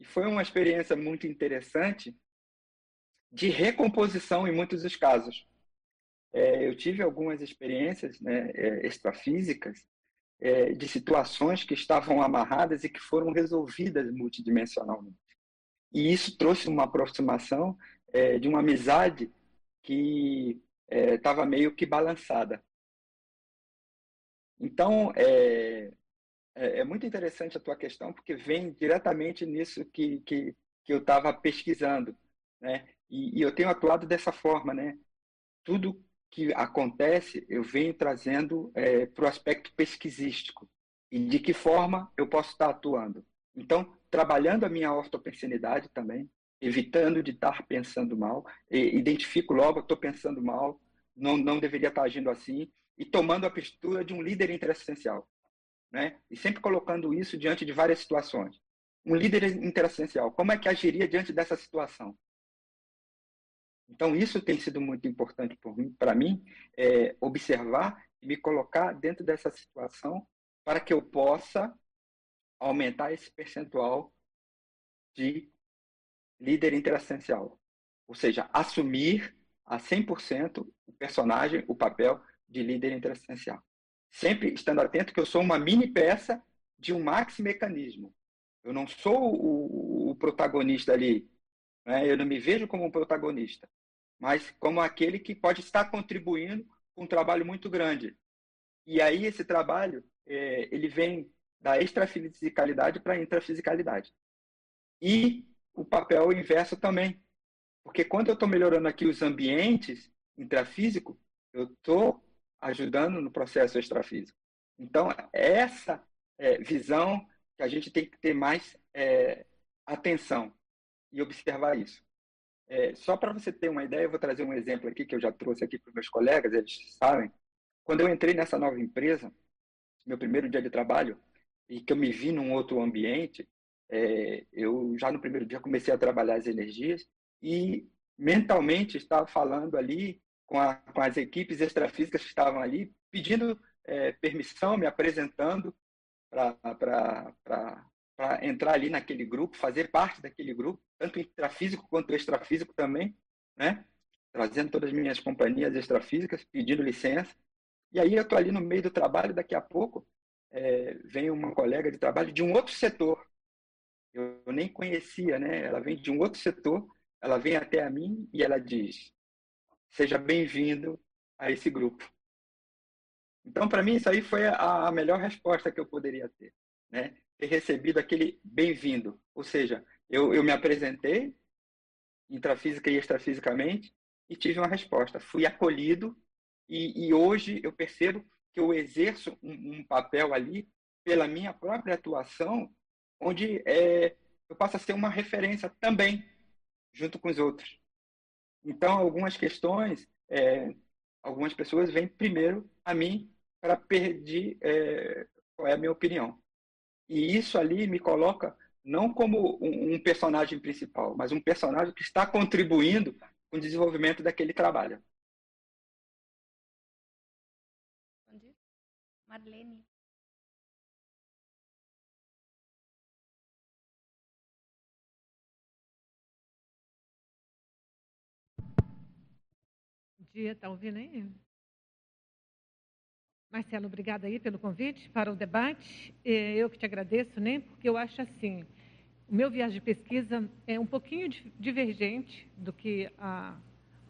S2: E foi uma experiência muito interessante de recomposição em muitos dos casos. É, eu tive algumas experiências né, é, extrafísicas é, de situações que estavam amarradas e que foram resolvidas multidimensionalmente. E isso trouxe uma aproximação é, de uma amizade que estava é, meio que balançada. Então, é, é, é, muito interessante a tua questão, porque vem diretamente nisso que, que, que eu estava pesquisando. Né? E, e, eu tenho atuado dessa forma. Né? Tudo que acontece, eu venho trazendo é, para o aspecto pesquisístico. E de que forma eu posso estar atuando. Então, trabalhando a minha ortopensinidade também, evitando de estar pensando mal, identifico logo, estou pensando mal, não, não deveria estar agindo assim, e tomando a postura de um líder interassistencial. Né? E sempre colocando isso diante de várias situações. Um líder interassistencial, como é que agiria diante dessa situação? Então, isso tem sido muito importante para mim, é, observar e me colocar dentro dessa situação para que eu possa aumentar esse percentual de líder interassistencial. Ou seja, assumir a 100% o personagem, o papel de líder interassistencial. Sempre estando atento que eu sou uma mini peça de um maxi mecanismo. Eu não sou o, o protagonista ali. Né? Eu não me vejo como um protagonista, mas como aquele que pode estar contribuindo com um trabalho muito grande. E aí esse trabalho é, ele vem da extrafisicalidade para a intrafisicalidade. E o papel inverso também. Porque quando eu estou melhorando aqui os ambientes intrafísicos, eu estou ajudando no processo extrafísico. Então, essa é, visão que a gente tem que ter mais é, atenção e observar isso. É, só para você ter uma ideia, eu vou trazer um exemplo aqui que eu já trouxe aqui para os meus colegas, eles sabem. Quando eu entrei nessa nova empresa, meu primeiro dia de trabalho, e que eu me vi num outro ambiente, é, eu já no primeiro dia comecei a trabalhar as energias e mentalmente estava falando ali com, a, com as equipes extrafísicas que estavam ali, pedindo é, permissão, me apresentando para entrar ali naquele grupo, fazer parte daquele grupo, tanto intrafísico quanto extrafísico também, né? trazendo todas as minhas companhias extrafísicas, pedindo licença. E aí eu estou ali no meio do trabalho, daqui a pouco é, vem uma colega de trabalho de um outro setor. Eu, nem conhecia, né? Ela vem de um outro setor, ela vem até a mim e ela diz: seja bem-vindo a esse grupo. Então, para mim, isso aí foi a, a, melhor resposta que eu poderia ter, né? Ter recebido aquele bem-vindo. Ou seja, eu, eu me apresentei intrafísica e extrafisicamente e tive uma resposta. Fui acolhido e, e hoje eu percebo que eu exerço um, um papel ali pela minha própria atuação, onde é, eu passo a ser uma referência também, junto com os outros. Então, algumas questões, é, algumas pessoas vêm primeiro a mim para pedir é, qual é a minha opinião. E isso ali me coloca não como um, um personagem principal, mas um personagem que está contribuindo com o desenvolvimento daquele trabalho. Marlene.
S4: Dia, está ouvindo aí? Marcelo, obrigada aí pelo convite para o debate. Eu que te agradeço, né? Porque eu acho assim, o meu viagem de pesquisa é um pouquinho divergente do que a,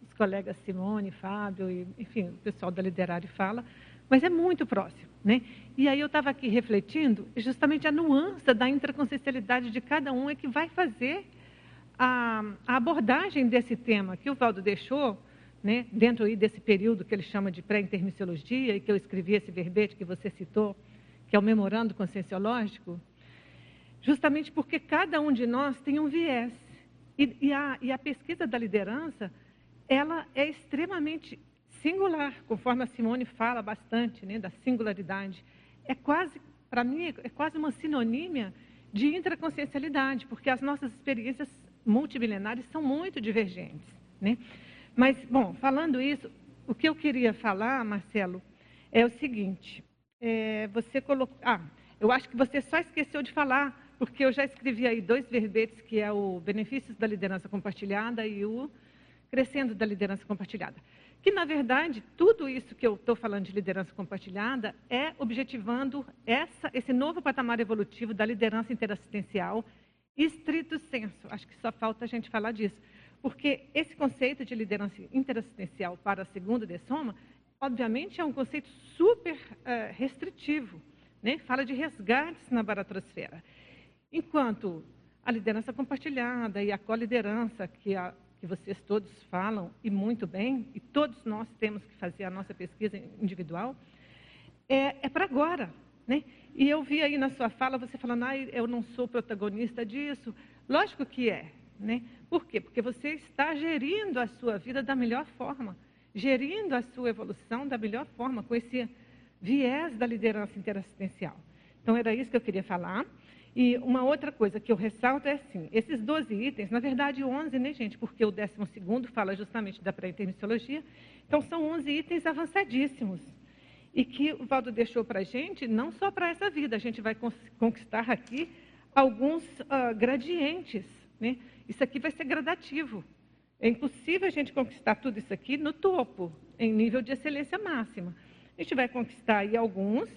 S4: os colegas Simone, Fábio e, enfim, o pessoal da Liderário fala, mas é muito próximo. Né? E aí eu estava aqui refletindo, justamente a nuance da intraconsciencialidade de cada um é que vai fazer a, a abordagem desse tema que o Valdo deixou, né, dentro aí desse período que ele chama de pré-intermissiologia, e que eu escrevi esse verbete que você citou, que é o memorando conscienciológico, justamente porque cada um de nós tem um viés. E, e, a, e a pesquisa da liderança, ela é extremamente singular, conforme a Simone fala bastante, né, da singularidade. É quase, para mim, é quase uma sinonímia de intraconsciencialidade, porque as nossas experiências multimilenares são muito divergentes. Né? Mas, bom, falando isso, o que eu queria falar, Marcelo, é o seguinte: é, você colocou. Ah, eu acho que você só esqueceu de falar, porque eu já escrevi aí dois verbetes, que é o Benefícios da Liderança Compartilhada e o Crescendo da Liderança Compartilhada. Que, na verdade, tudo isso que eu estou falando de liderança compartilhada é objetivando essa, esse novo patamar evolutivo da liderança interassistencial, estrito senso. Acho que só falta a gente falar disso. Porque esse conceito de liderança interassistencial para a segunda de soma, obviamente, é um conceito super uh, restritivo. Né? Fala de resgates na baratrosfera. Enquanto a liderança compartilhada e a co-liderança, que, que vocês todos falam, e muito bem, e todos nós temos que fazer a nossa pesquisa individual, é, é para agora. Né? E eu vi aí na sua fala você falando, ah, eu não sou protagonista disso. Lógico que é. Né? Por quê? Porque você está gerindo a sua vida da melhor forma, gerindo a sua evolução da melhor forma, com esse viés da liderança interassistencial. Então, era isso que eu queria falar. E uma outra coisa que eu ressalto é assim, esses 12 itens, na verdade 11, né, gente, porque o 12 fala justamente da pré-intermissiologia, então são 11 itens avançadíssimos. E que o Valdo deixou para a gente, não só para essa vida, a gente vai conquistar aqui alguns uh, gradientes, né? Isso aqui vai ser gradativo. É impossível a gente conquistar tudo isso aqui no topo, em nível de excelência máxima. A gente vai conquistar aí alguns,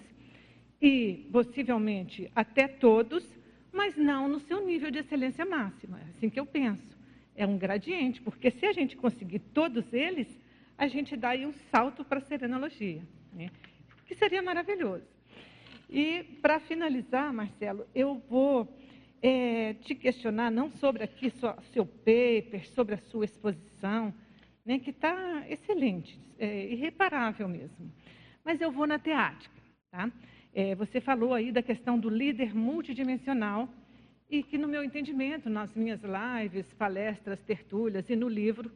S4: e possivelmente até todos, mas não no seu nível de excelência máxima. É assim que eu penso. É um gradiente, porque se a gente conseguir todos eles, a gente dá aí um salto para a serenologia, né? que seria maravilhoso. E, para finalizar, Marcelo, eu vou é, te questionar não sobre aqui seu paper, sobre a sua exposição, né, que está excelente, é, irreparável mesmo. Mas eu vou na teática. Tá? É, você falou aí da questão do líder multidimensional e que, no meu entendimento, nas minhas lives, palestras, tertúlias e no livro,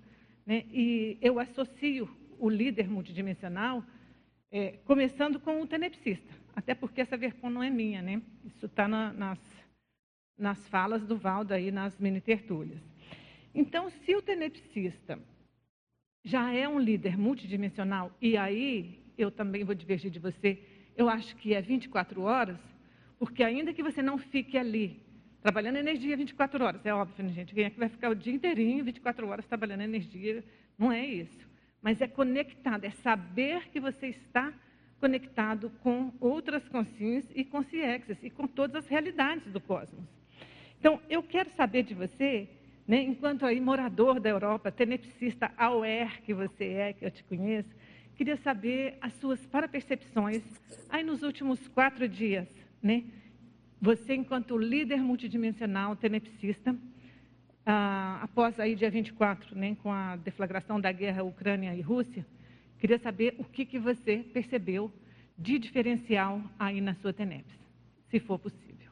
S4: né, e eu associo o líder multidimensional é, começando com o tenepsista, até porque essa versão não é minha, né? Isso está na, nas nas falas do Valdo aí nas mini tertúlias. Então, se o tenepsista já é um líder multidimensional, e aí eu também vou divergir de você, eu acho que é 24 horas, porque ainda que você não fique ali trabalhando energia 24 horas, é óbvio, né, gente? Quem é que vai ficar o dia inteirinho, 24 horas, trabalhando energia? Não é isso. Mas é conectado, é saber que você está conectado com outras consciências e consciências e com todas as realidades do cosmos. Então, eu quero saber de você, né, enquanto aí morador da Europa, tenepsista AUER que você é, que eu te conheço, queria saber as suas parapercepções aí nos últimos quatro dias, né? Você, enquanto líder multidimensional tenepsista, ah, após aí dia 24, né, com a deflagração da guerra Ucrânia e Rússia, queria saber o que, que você percebeu de diferencial aí na sua TENEPS, se for possível.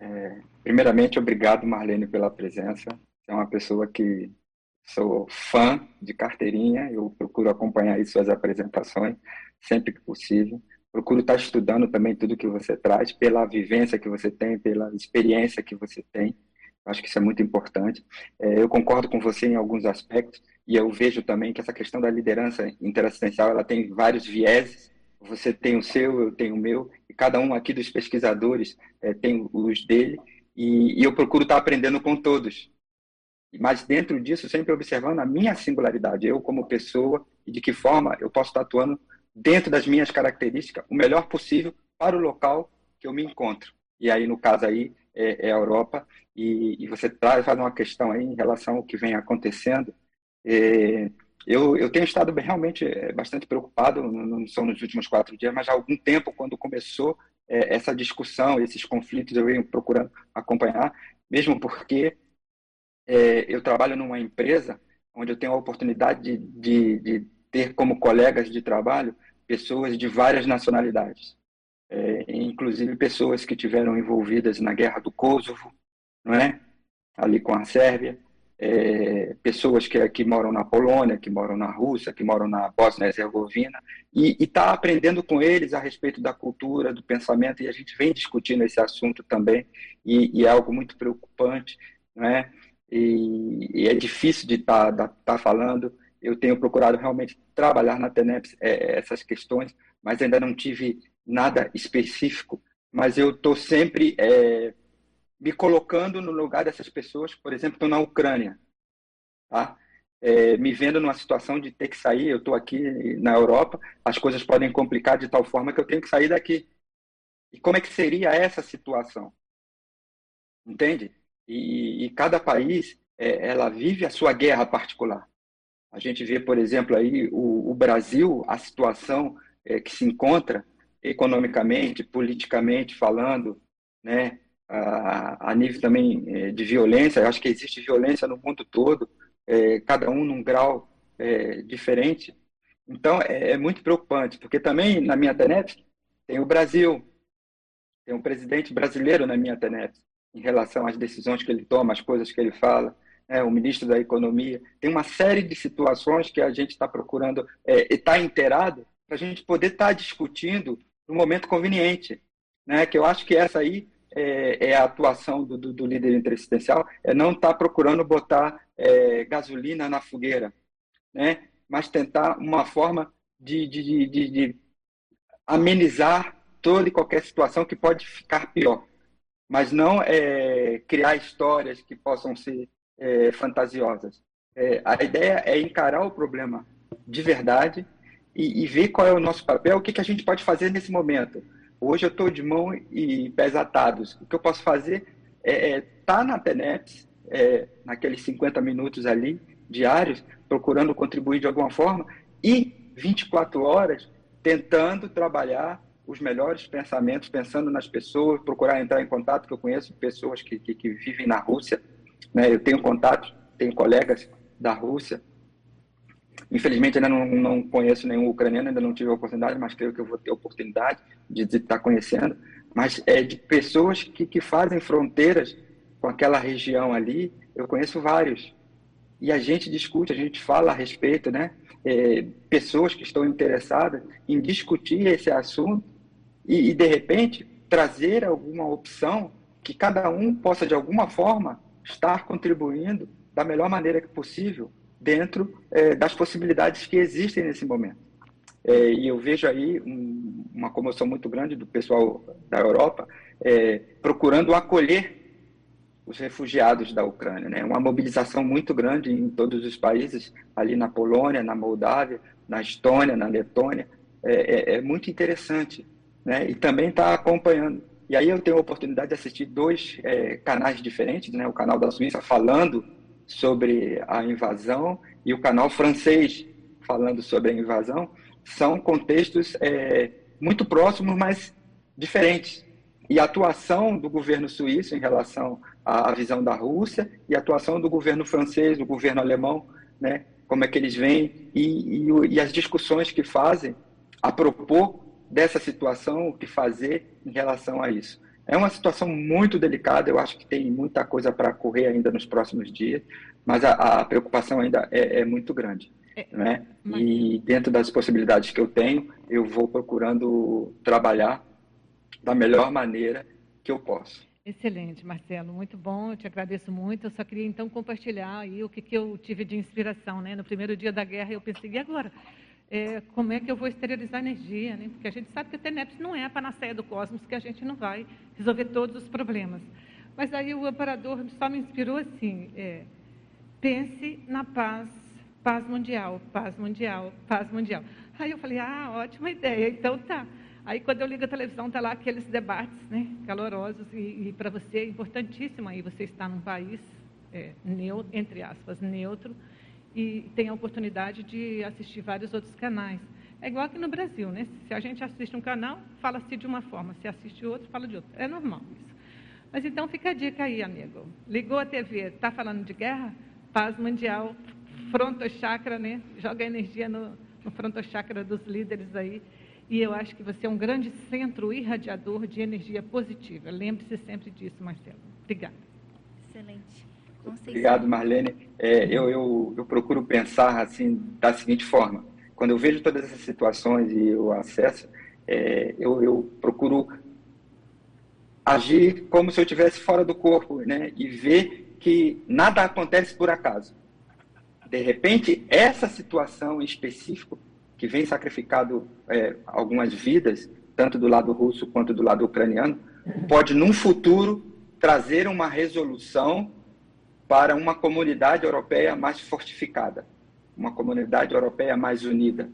S2: É, primeiramente, obrigado, Marlene, pela presença. É uma pessoa que sou fã de carteirinha, eu procuro acompanhar suas apresentações sempre que possível. Procuro estar estudando também tudo que você traz, pela vivência que você tem, pela experiência que você tem. Acho que isso é muito importante. É, eu concordo com você em alguns aspectos e eu vejo também que essa questão da liderança interassistencial ela tem vários vieses você tem o seu, eu tenho o meu, e cada um aqui dos pesquisadores é, tem os dele, e, eu procuro estar aprendendo com todos. Mas dentro disso, sempre observando a minha singularidade, eu como pessoa, e de que forma eu posso estar atuando dentro das minhas características, o melhor possível para o local que eu me encontro. E aí, no caso aí, é, é a Europa, e, e você traz, faz uma questão aí em relação ao que vem acontecendo, é, eu, eu tenho estado realmente eh, bastante preocupado, não são nos últimos quatro dias, mas há algum tempo, quando começou é, essa discussão, esses conflitos, eu venho procurando acompanhar, mesmo porque é, eu trabalho numa empresa onde eu tenho a oportunidade de, de, de ter como colegas de trabalho pessoas de várias nacionalidades, é, inclusive pessoas que tiveram envolvidas na guerra do Kosovo, não é? Ali com a Sérvia, é, pessoas que, que moram na Polônia, que moram na Rússia, que moram na Bósnia-Herzegovina, e está aprendendo com eles a respeito da cultura, do pensamento, e a gente vem discutindo esse assunto também, e, e é algo muito preocupante, né? E, e é difícil de estar tá, tá falando. Eu tenho procurado realmente trabalhar na TENEPS é, essas questões, mas ainda não tive nada específico. Mas eu estou sempre é, me colocando no lugar dessas pessoas, por exemplo, estou na Ucrânia, tá? É, me vendo numa situação de ter que sair, eu estou aqui na Europa, as coisas podem complicar de tal forma que eu tenho que sair daqui. E como é que seria essa situação? Entende? E, e cada país, é, ela vive a sua guerra particular. A gente vê, por exemplo, aí o, o Brasil, a situação é, que se encontra economicamente, politicamente falando, né? a, a nível também é, de violência. Eu acho que existe violência no mundo todo, é, cada um num grau é, diferente. Então, é, é, muito preocupante, porque também na minha TENEP tem o Brasil, tem um presidente brasileiro na minha TENEP, em relação às decisões que ele toma, às coisas que ele fala, né, o ministro da Economia. Tem uma série de situações que a gente está procurando é, estar inteirado para a gente poder estar tá discutindo no momento conveniente. Né, que eu acho que essa aí é, é a atuação do, do, do, líder interessistencial, é não estar tá procurando botar é, gasolina na fogueira, né? mas tentar uma forma de, de, de, de, amenizar toda e qualquer situação que pode ficar pior, mas não é, criar histórias que possam ser é, fantasiosas. É, a ideia é encarar o problema de verdade e, e, ver qual é o nosso papel, o que, que a gente pode fazer nesse momento Hoje eu estou de mão e pés atados. O que eu posso fazer é estar é tá na TENEPS, é, naqueles 50 minutos ali, diários, procurando contribuir de alguma forma, e 24 horas tentando trabalhar os melhores pensamentos, pensando nas pessoas, procurar entrar em contato, que eu conheço pessoas que, que, que vivem na Rússia, né? eu tenho contatos, tenho colegas da Rússia, Infelizmente, ainda não, não conheço nenhum ucraniano, ainda não tive a oportunidade, mas creio que eu vou ter a oportunidade de estar conhecendo. Mas é de pessoas que, que fazem fronteiras com aquela região ali, eu conheço vários. E a gente discute, a gente fala a respeito, né? É, pessoas que estão interessadas em discutir esse assunto e, e, de repente, trazer alguma opção que cada um possa, de alguma forma, estar contribuindo da melhor maneira que possível dentro é, das possibilidades que existem nesse momento. É, e eu vejo aí um, uma comoção muito grande do pessoal da Europa é, procurando acolher os refugiados da Ucrânia, né? Uma mobilização muito grande em todos os países, ali na Polônia, na Moldávia, na Estônia, na Letônia, é, é, é muito interessante, né? E também está acompanhando. E aí eu tenho a oportunidade de assistir dois é, canais diferentes, né? O canal da Suíça falando sobre a invasão e o canal francês falando sobre a invasão são contextos é, muito próximos, mas diferentes. E a atuação do governo suíço em relação à visão da Rússia e a atuação do governo francês, do governo alemão, né, como é que eles veem e, e, e as discussões que fazem a propor dessa situação, o que fazer em relação a isso. É uma situação muito delicada, eu acho que tem muita coisa para correr ainda nos próximos dias, mas a, a preocupação ainda é, é muito grande. É, né? Mas... E dentro das possibilidades que eu tenho, eu vou procurando trabalhar da melhor maneira que eu posso.
S4: Excelente, Marcelo, muito bom, eu te agradeço muito. Eu só queria então compartilhar aí o que, que eu tive de inspiração. Né? No primeiro dia da guerra eu pensei, e agora? É, como é que eu vou esterilizar energia, né? porque a gente sabe que a TENEPS não é a panaceia do cosmos, que a gente não vai resolver todos os problemas. Mas aí o amparador só me inspirou assim, é, pense na paz, paz mundial, paz mundial, paz mundial. Aí eu falei, ah, ótima ideia, então tá. Aí quando eu ligo a televisão, está lá aqueles debates né, calorosos, e, e para você é importantíssimo aí você está num país, é, neutro, entre aspas, neutro, e tem a oportunidade de assistir vários outros canais. É igual aqui no Brasil, né? Se a gente assiste um canal, fala-se de uma forma, se assiste outro, fala de outra. É normal isso. Mas então fica a dica aí, amigo. Ligou a TV, está falando de guerra? Paz mundial, frontochakra, né? Joga energia no, no frontochakra dos líderes aí. E eu acho que você é um grande centro irradiador de energia positiva. Lembre-se sempre disso, Marcelo. Obrigada.
S1: Excelente.
S2: Obrigado, Marlene. É, eu, eu, eu procuro pensar assim da seguinte forma: quando eu vejo todas essas situações e o acesso, é, eu, eu procuro agir como se eu estivesse fora do corpo, né? E ver que nada acontece por acaso. De repente, essa situação em específico, que vem sacrificado é, algumas vidas, tanto do lado russo quanto do lado ucraniano, pode, num futuro, trazer uma resolução para uma comunidade europeia mais fortificada, uma comunidade europeia mais unida.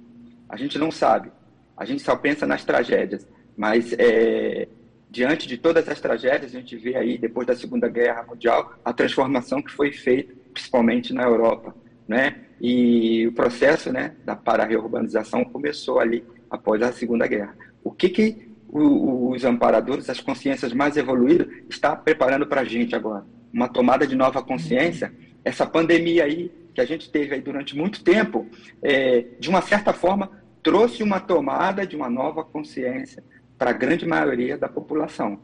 S2: A gente não sabe, a gente só pensa nas tragédias, mas é, diante de todas as tragédias, a gente vê aí, depois da Segunda Guerra Mundial, a transformação que foi feita, principalmente na Europa, né? E o processo, né, da para reurbanização começou ali após a Segunda Guerra. O que que os amparadores, as consciências mais evoluídas, está preparando para a gente agora? Uma tomada de nova consciência. Essa pandemia aí que a gente teve aí durante muito tempo, é, de uma certa forma, trouxe uma tomada de uma nova consciência para a grande maioria da população.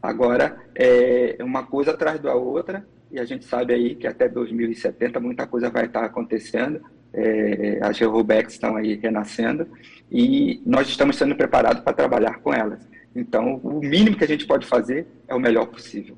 S2: Agora, é uma coisa atrás da outra, e a gente sabe aí que até 2070 muita coisa vai estar acontecendo, é, as Georubex estão aí renascendo, e nós estamos sendo preparados para trabalhar com elas. Então, o mínimo que a gente pode fazer é o melhor possível.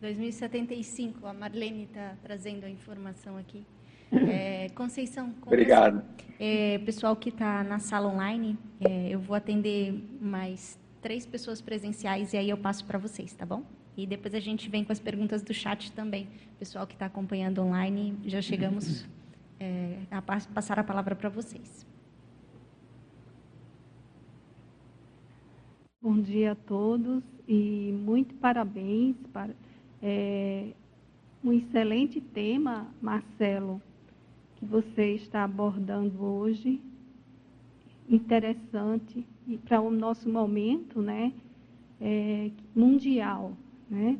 S1: 2075, a Marlene está trazendo a informação aqui. É, Conceição,
S2: obrigado.
S1: É, pessoal que está na sala online, é, eu vou atender mais três pessoas presenciais e aí eu passo para vocês, tá bom? E depois a gente vem com as perguntas do chat também. Pessoal que está acompanhando online, já chegamos é, a passar a palavra para vocês.
S5: Bom dia a todos e muito parabéns para é, um excelente tema, Marcelo que você está abordando hoje, interessante e para o nosso momento, né, é, mundial, né?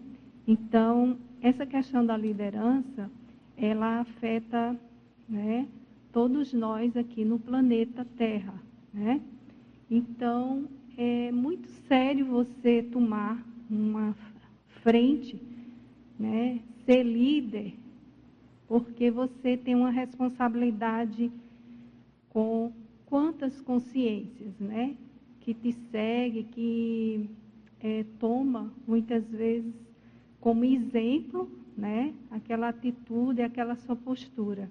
S5: Então essa questão da liderança, ela afeta, né, todos nós aqui no planeta Terra, né? Então é muito sério você tomar uma frente, né, ser líder porque você tem uma responsabilidade com quantas consciências, né? Que te segue, que é, toma muitas vezes como exemplo, né? Aquela atitude, aquela sua postura.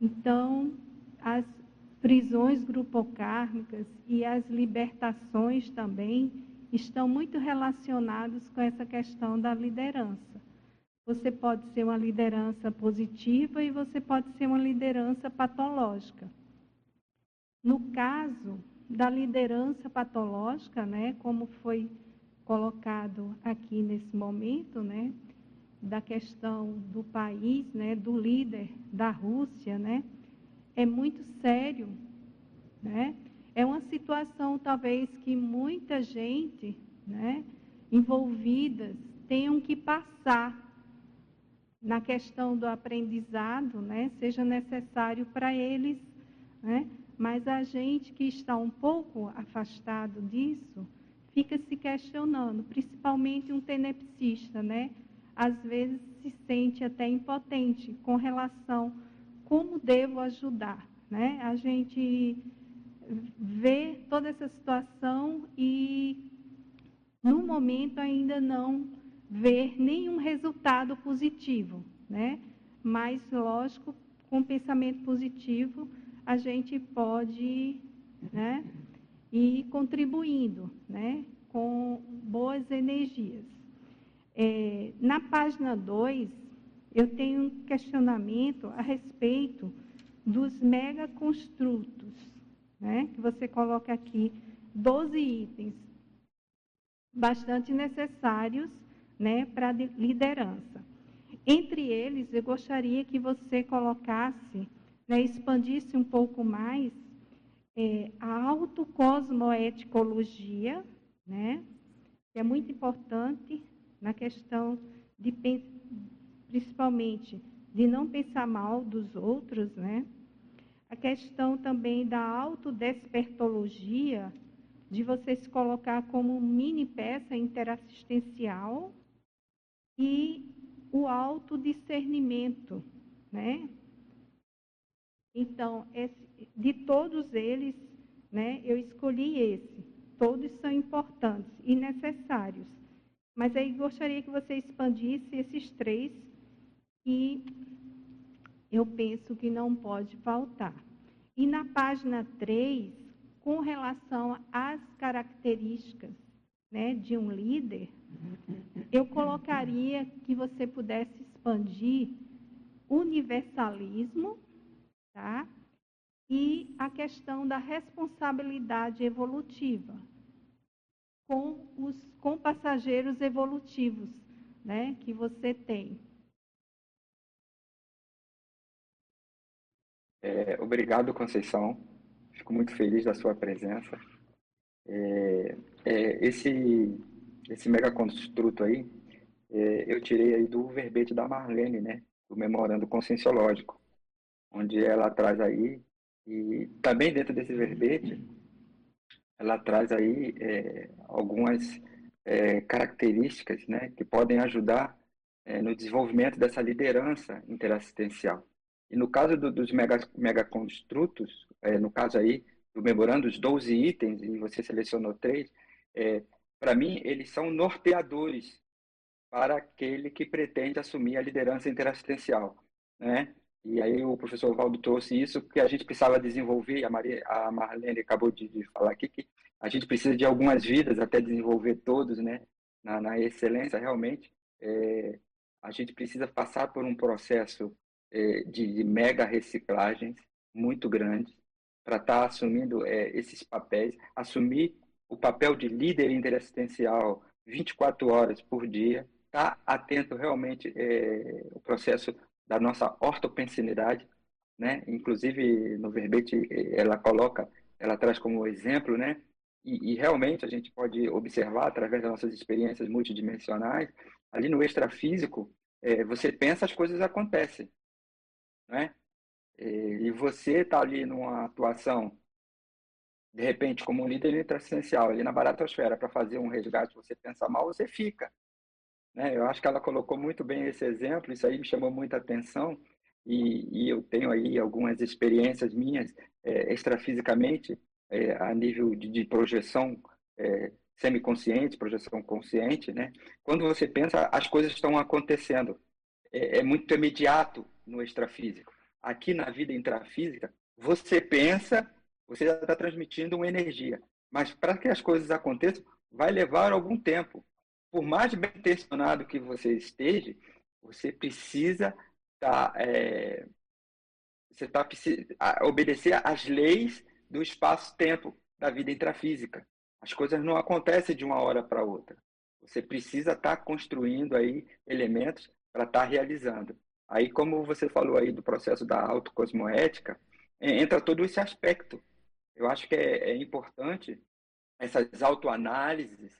S5: Então, as prisões grupocármicas e as libertações também estão muito relacionados com essa questão da liderança. Você pode ser uma liderança positiva e você pode ser uma liderança patológica. No caso da liderança patológica, né, como foi colocado aqui nesse momento, né, da questão do país, né, do líder da Rússia, né, é muito sério, né? É uma situação talvez que muita gente, né, envolvidas tenham que passar na questão do aprendizado, né, seja necessário para eles, né, mas a gente que está um pouco afastado disso, fica se questionando, principalmente um tenepsista, né, às vezes se sente até impotente com relação como devo ajudar, né? A gente vê toda essa situação e no momento ainda não ver nenhum resultado positivo, né? Mas, lógico, com pensamento positivo, a gente pode né, ir contribuindo né, com boas energias. É, na página 2, eu tenho um questionamento a respeito dos megaconstrutos, né, que você coloca aqui 12 itens bastante necessários né, para liderança. Entre eles, eu gostaria que você colocasse, né, expandisse um pouco mais é, a autocosmoeticologia, né, que é muito importante na questão de principalmente de não pensar mal dos outros, né? A questão também da autodespertologia, de você se colocar como mini peça interassistencial, e o autodiscernimento, né? Então, esse, de todos eles, né, eu escolhi esse. Todos são importantes e necessários. Mas aí gostaria que você expandisse esses três que eu penso que não pode faltar. E na página 3, com relação às características né, de um líder, eu colocaria que você pudesse expandir universalismo, tá? E a questão da responsabilidade evolutiva com os com passageiros evolutivos, né, que você tem.
S2: É, obrigado, Conceição. Fico muito feliz da sua presença. É, é, esse esse megaconstruto aí, é, eu tirei aí do verbete da Marlene, né, do memorando conscienciológico, onde ela traz aí e também dentro desse verbete ela traz aí é, algumas é, características, né, que podem ajudar é, no desenvolvimento dessa liderança interassistencial. E no caso do, dos mega, megaconstrutos, é, no caso aí do memorando, os 12 itens, e você selecionou três, é, para mim, eles são norteadores para aquele que pretende assumir a liderança interassistencial. Né? E aí o professor Valdo trouxe isso, que a gente precisava desenvolver, a, Maria, a Marlene acabou de, de falar aqui, que a gente precisa de algumas vidas até desenvolver todos né? na, na excelência, realmente. É, a gente precisa passar por um processo é, de, mega reciclagens muito grande para estar tá assumindo é, esses papéis, assumir o papel de líder interassistencial 24 horas por dia, estar tá atento realmente é, o processo da nossa ortopensinidade, né? Inclusive no verbete ela coloca, ela traz como exemplo, né? E, e, realmente a gente pode observar através das nossas experiências multidimensionais, ali no extrafísico, é, você pensa as coisas acontecem né? E você está ali numa atuação, de repente, como um líder intrassencial, ali na baratosfera, para fazer um resgate, você pensa mal, você fica. Né? Eu acho que ela colocou muito bem esse exemplo, isso aí me chamou muita atenção, e, e eu tenho aí algumas experiências minhas é, extrafisicamente, é, a nível de, de projeção é, semiconsciente, projeção consciente, né? Quando você pensa, as coisas estão acontecendo. É, é muito imediato no extrafísico. Aqui na vida intrafísica, você pensa, você já está transmitindo uma energia. Mas para que as coisas aconteçam, vai levar algum tempo. Por mais bem intencionado que você esteja, você precisa tá, é, você tá, obedecer às leis do espaço-tempo da vida intrafísica. As coisas não acontecem de uma hora para outra. Você precisa estar tá construindo aí elementos para estar tá realizando. Aí, como você falou aí do processo da autocosmoética, entra todo esse aspecto. Eu acho que é, é importante essas autoanálises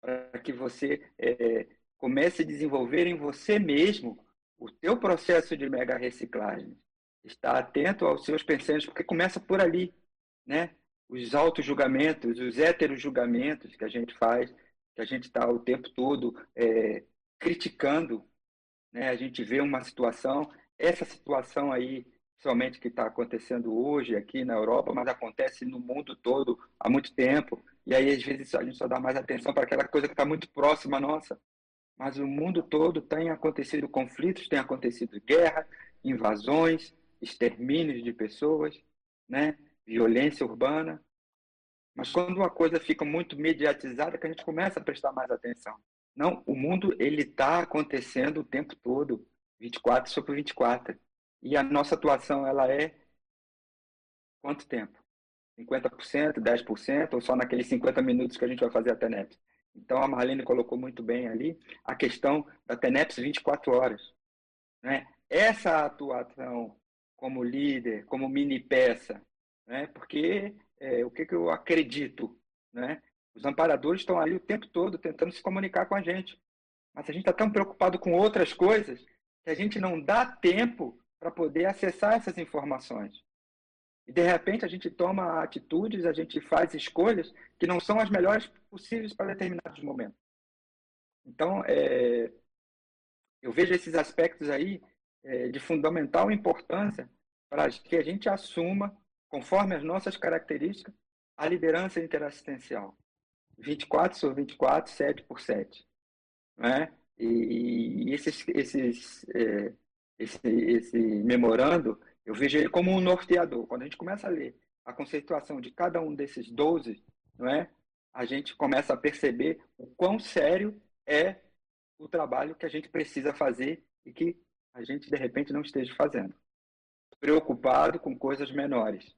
S2: para que você é, comece a desenvolver em você mesmo o teu processo de mega reciclagem. Estar atento aos seus pensamentos, porque começa por ali, né? Os auto-julgamentos, os heteros-julgamentos que a gente faz, que a gente está o tempo todo é, criticando né? A gente vê uma situação, essa situação aí, somente que está acontecendo hoje aqui na Europa, mas acontece no mundo todo há muito tempo. E aí, às vezes, a gente só dá mais atenção para aquela coisa que está muito próxima nossa. Mas o mundo todo tem acontecido conflitos, tem acontecido guerra, invasões, extermínios de pessoas, né? violência urbana. Mas quando uma coisa fica muito mediatizada, que a gente começa a prestar mais atenção. Não, o mundo ele está acontecendo o tempo todo, 24 sobre 24. E a nossa atuação ela é quanto tempo? 50%, 10% ou só naqueles 50 minutos que a gente vai fazer a TENEPS? Então a Marlene colocou muito bem ali a questão da TENEPS 24 horas. Né? Essa atuação como líder, como mini peça, né? porque é, o que, que eu acredito? Né? Os amparadores estão ali o tempo todo tentando se comunicar com a gente. Mas a gente está tão preocupado com outras coisas que a gente não dá tempo para poder acessar essas informações. E de repente a gente toma atitudes, a gente faz escolhas que não são as melhores possíveis para determinados momentos. Então, é, Eu vejo esses aspectos aí é, de fundamental importância para que a gente assuma, conforme as nossas características, a liderança interassistencial. 24 sobre 24, 7 por 7. Né? E, e esses, esses, é, esse, esse memorando, eu vejo ele como um norteador. Quando a gente começa a ler a conceituação de cada um desses 12, não é? a gente começa a perceber o quão sério é o trabalho que a gente precisa fazer e que a gente, de repente, não esteja fazendo. Preocupado com coisas menores.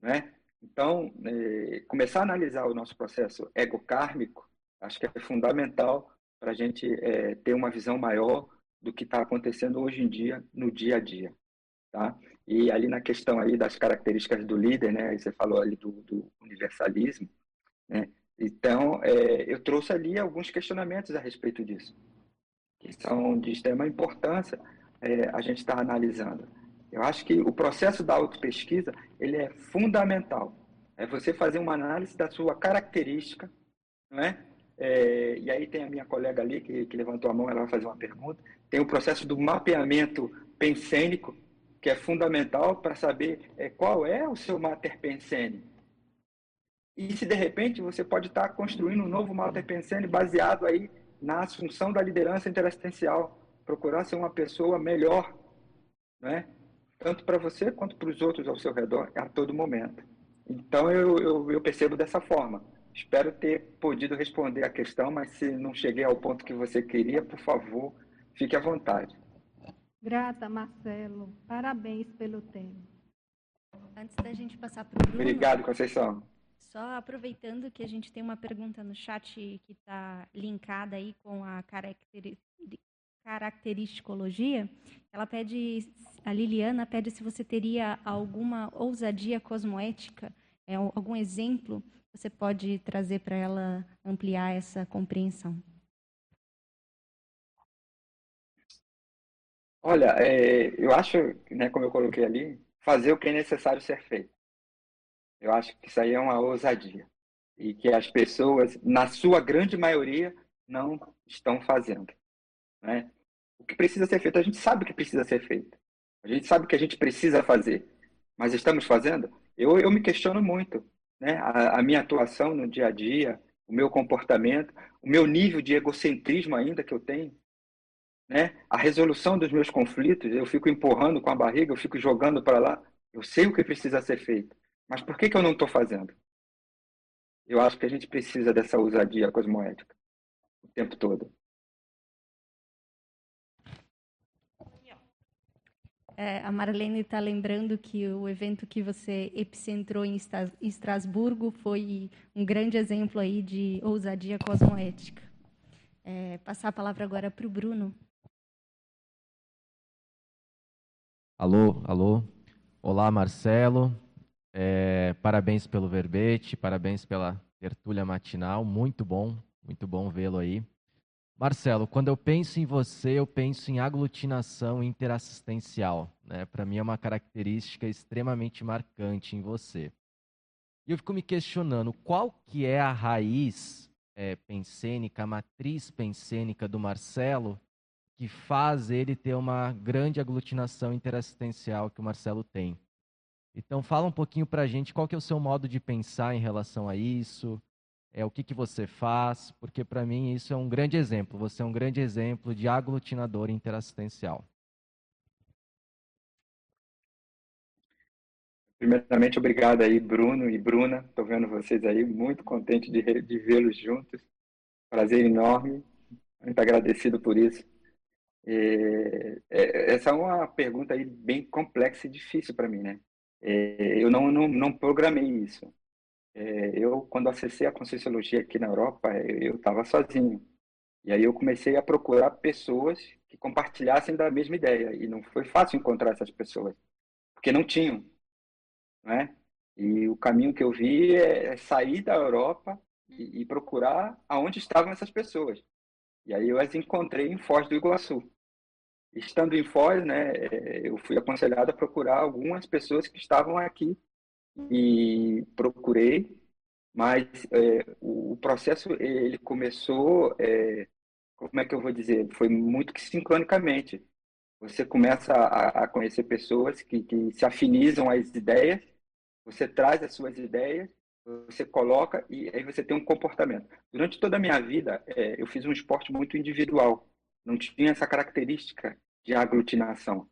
S2: Né? Então, é, começar a analisar o nosso processo ego-kármico, acho que é fundamental para a gente é, ter uma visão maior do que está acontecendo hoje em dia, no dia a dia. Tá? E ali na questão aí das características do líder, né, você falou ali do, do universalismo, né? Então, é, eu trouxe ali alguns questionamentos a respeito disso, que são de extrema importância é, a gente estar tá analisando. Eu acho que o processo da autopesquisa ele é fundamental. É você fazer uma análise da sua característica, não é? é e aí tem a minha colega ali que, que levantou a mão, ela vai fazer uma pergunta. Tem o processo do mapeamento pensênico, que é fundamental para saber é, qual é o seu mater pensene. E se de repente você pode estar construindo um novo mater pensene baseado aí na assunção da liderança interassistencial, procurar ser uma pessoa melhor, né? tanto para você quanto para os outros ao seu redor a todo momento. Então eu, eu, eu, percebo dessa forma. Espero ter podido responder a questão, mas se não cheguei ao ponto que você queria, por favor, fique à vontade.
S5: Grata, Marcelo. Parabéns pelo tema.
S1: Antes da gente passar para o Bruno...
S2: Obrigado, Conceição.
S1: Só aproveitando que a gente tem uma pergunta no chat que está linkada aí com a caracteristicologia, ela pede, a Liliana pede se você teria alguma ousadia cosmoética, é, algum exemplo você pode trazer para ela ampliar essa compreensão.
S2: Olha, é, eu acho, né, como eu coloquei ali, fazer o que é necessário ser feito. Eu acho que isso aí é uma ousadia. E que as pessoas, na sua grande maioria, não estão fazendo. Né? O que precisa ser feito, a gente sabe que precisa ser feito. A gente sabe que a gente precisa fazer. Mas estamos fazendo? Eu, eu me questiono muito. Né? A, a minha atuação no dia a dia, o meu comportamento, o meu nível de egocentrismo ainda que eu tenho, né? A resolução dos meus conflitos, eu fico empurrando com a barriga, eu fico jogando para lá. Eu sei o que precisa ser feito, mas por que, que eu não estou fazendo? Eu acho que a gente precisa dessa ousadia cosmoética o tempo todo.
S1: É, a Marlene está lembrando que o evento que você epicentrou em Estrasburgo foi um grande exemplo aí de ousadia cosmoética. É, passar a palavra agora para o Bruno.
S6: Alô, alô. Olá, Marcelo. É, parabéns pelo verbete, parabéns pela tertúlia matinal. Muito bom, muito bom vê-lo aí. Marcelo, quando eu penso em você, eu penso em aglutinação interassistencial. Né? Para mim é uma característica extremamente marcante em você. E eu fico me questionando qual que é a raiz é, pensênica, a matriz pensênica do Marcelo que faz ele ter uma grande aglutinação interassistencial que o Marcelo tem. Então fala um pouquinho para a gente qual que é o seu modo de pensar em relação a isso, é o que, que você faz, porque para mim isso é um grande exemplo. Você é um grande exemplo de aglutinador interassistencial.
S2: Primeiramente, obrigado aí, Bruno e Bruna. Estou vendo vocês aí, muito contente de, de vê-los juntos. Prazer enorme, muito agradecido por isso. É, é, essa é uma pergunta aí bem complexa e difícil para mim, né? É, eu não, não, não programei isso. É, eu, quando acessei a Conscienciologia aqui na Europa, eu estava sozinho. E aí eu comecei a procurar pessoas que compartilhassem da mesma ideia. E não foi fácil encontrar essas pessoas, porque não tinham. Né? E o caminho que eu vi é sair da Europa e, e procurar aonde estavam essas pessoas. E aí eu as encontrei em Foz do Iguaçu. Estando em Foz, né, eu fui aconselhado a procurar algumas pessoas que estavam aqui e procurei, mas é, o processo ele começou, é, como é que eu vou dizer? Foi muito que sincronicamente. Você começa a, a conhecer pessoas que, que se afinizam às ideias, você traz as suas ideias, você coloca e aí você tem um comportamento. Durante toda a minha vida, é, eu fiz um esporte muito individual. Não tinha essa característica de aglutinação.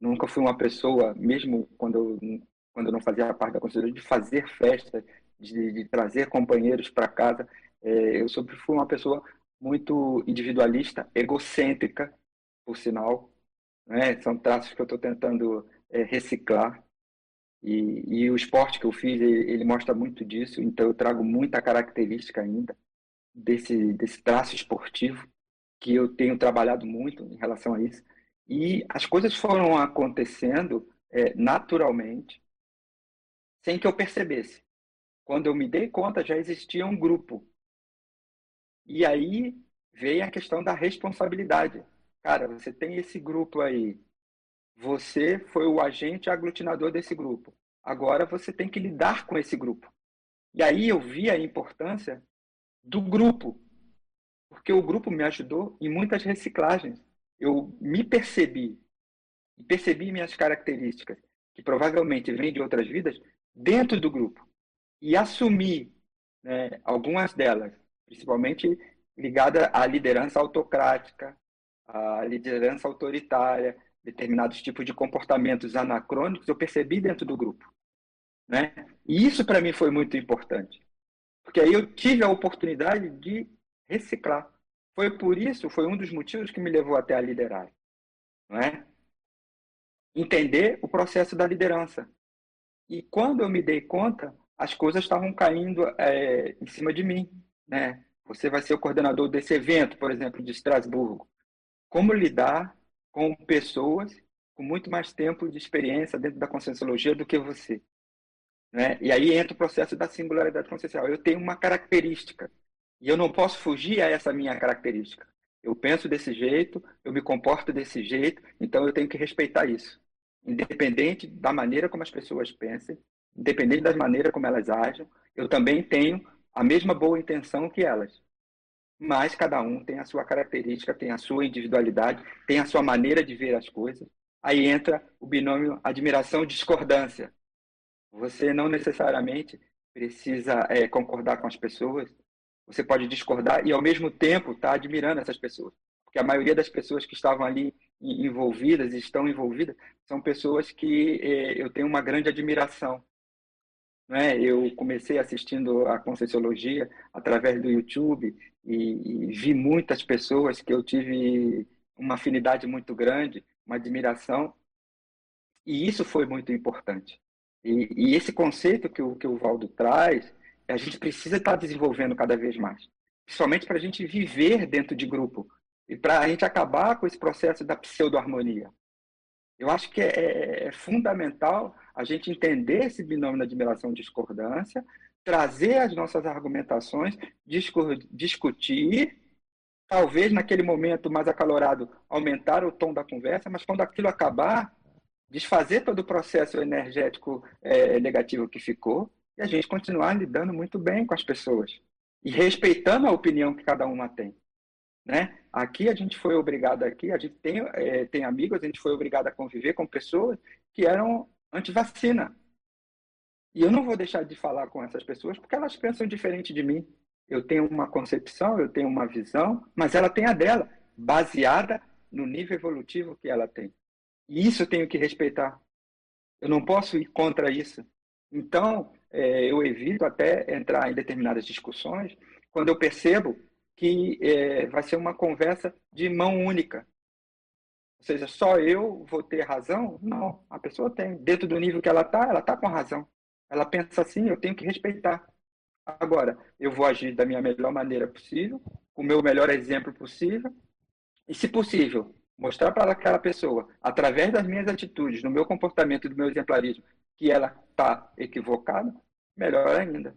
S2: Nunca fui uma pessoa, mesmo quando eu, quando eu não fazia parte da conselheira, de fazer festa, de, de trazer companheiros para casa. É, eu sempre fui uma pessoa muito individualista, egocêntrica, por sinal. Né? São traços que eu estou tentando é, reciclar. E, e, o esporte que eu fiz, ele, ele, mostra muito disso. Então, eu trago muita característica ainda desse, desse traço esportivo, que eu tenho trabalhado muito em relação a isso. E as coisas foram acontecendo é, naturalmente, sem que eu percebesse. Quando eu me dei conta, já existia um grupo. E aí veio a questão da responsabilidade. Cara, você tem esse grupo aí. Você foi o agente aglutinador desse grupo. Agora você tem que lidar com esse grupo. E aí eu vi a importância do grupo, porque o grupo me ajudou em muitas reciclagens. Eu me percebi, percebi minhas características, que provavelmente vêm de outras vidas, dentro do grupo. E assumi né, algumas delas, principalmente ligada à liderança autocrática, à liderança autoritária, determinados tipos de comportamentos anacrônicos, eu percebi dentro do grupo. Né? E isso para mim foi muito importante, porque aí eu tive a oportunidade de reciclar. Foi por isso, foi um dos motivos que me levou até a liderar. Não é? Entender o processo da liderança. E quando eu me dei conta, as coisas estavam caindo é, em cima de mim. Né? Você vai ser o coordenador desse evento, por exemplo, de Estrasburgo. Como lidar com pessoas com muito mais tempo de experiência dentro da conscienciologia do que você? Né? E aí entra o processo da singularidade consciencial. Eu tenho uma característica e eu não posso fugir a essa minha característica. Eu penso desse jeito, eu me comporto desse jeito, então eu tenho que respeitar isso. Independente da maneira como as pessoas pensem, independente da maneira como elas agem, eu também tenho a mesma boa intenção que elas. Mas cada um tem a sua característica, tem a sua individualidade, tem a sua maneira de ver as coisas. Aí entra o binômio admiração-discordância. Você não necessariamente precisa é, concordar com as pessoas, você pode discordar e, ao mesmo tempo, estar tá admirando essas pessoas. Porque a maioria das pessoas que estavam ali envolvidas, estão envolvidas, são pessoas que é, eu tenho uma grande admiração. Né? Eu comecei assistindo a Conscienciologia através do YouTube e, e vi muitas pessoas que eu tive uma afinidade muito grande, uma admiração, e isso foi muito importante. E, e, esse conceito que o, que o Valdo traz, a gente precisa estar desenvolvendo cada vez mais. Principalmente para a gente viver dentro de grupo. E para a gente acabar com esse processo da pseudo-harmonia. Eu acho que é, é, é fundamental a gente entender esse binômio da admiração e discordância, trazer as nossas argumentações, discutir, talvez naquele momento mais acalorado aumentar o tom da conversa, mas quando aquilo acabar, desfazer todo o processo energético é, negativo que ficou e a gente continuar lidando muito bem com as pessoas e respeitando a opinião que cada uma tem. Né? Aqui a gente foi obrigado aqui, a gente tem, é, tem amigos, a gente foi obrigado a conviver com pessoas que eram anti-vacina. E eu não vou deixar de falar com essas pessoas porque elas pensam diferente de mim. Eu tenho uma concepção, eu tenho uma visão, mas ela tem a dela, baseada no nível evolutivo que ela tem. E isso eu tenho que respeitar. Eu não posso ir contra isso. Então, é, eu evito até entrar em determinadas discussões quando eu percebo que é, vai ser uma conversa de mão única. Ou seja, só eu vou ter razão? Não, a pessoa tem. Dentro do nível que ela está, ela está com razão. Ela pensa assim, eu tenho que respeitar. Agora, eu vou agir da minha melhor maneira possível, com o meu melhor exemplo possível, e, se possível, mostrar para aquela pessoa, através das minhas atitudes, no meu comportamento, do meu exemplarismo, que ela está equivocada, melhor ainda.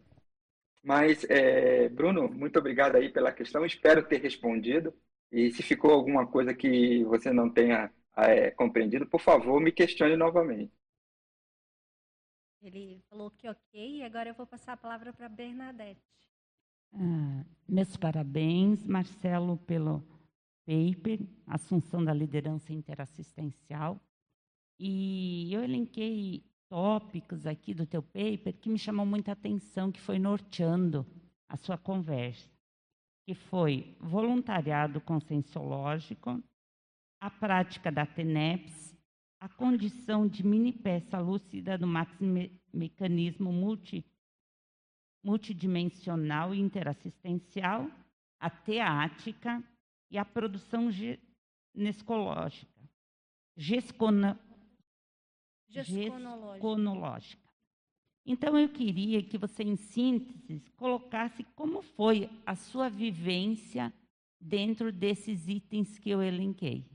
S2: Mas, é, Bruno, muito obrigado aí pela questão. Espero ter respondido. E se ficou alguma coisa que você não tenha é, compreendido, por favor, me questione novamente.
S1: Ele falou que ok, e agora eu vou passar a palavra para Bernadette.
S7: Ah, meus parabéns, Marcelo, pelo paper, Assunção da Liderança Interassistencial, e eu elenquei tópicos aqui do teu paper que me chamou muita atenção, que foi norteando a sua conversa, que foi voluntariado conscienciológico, a prática da TENEPS, a condição de mini peça lúcida do mecanismo multi, multidimensional e interassistencial, a teática e a produção genescológica, gescona, gesconológica. Então, eu queria que você, em síntese, colocasse como foi a sua vivência dentro desses itens que eu elenquei.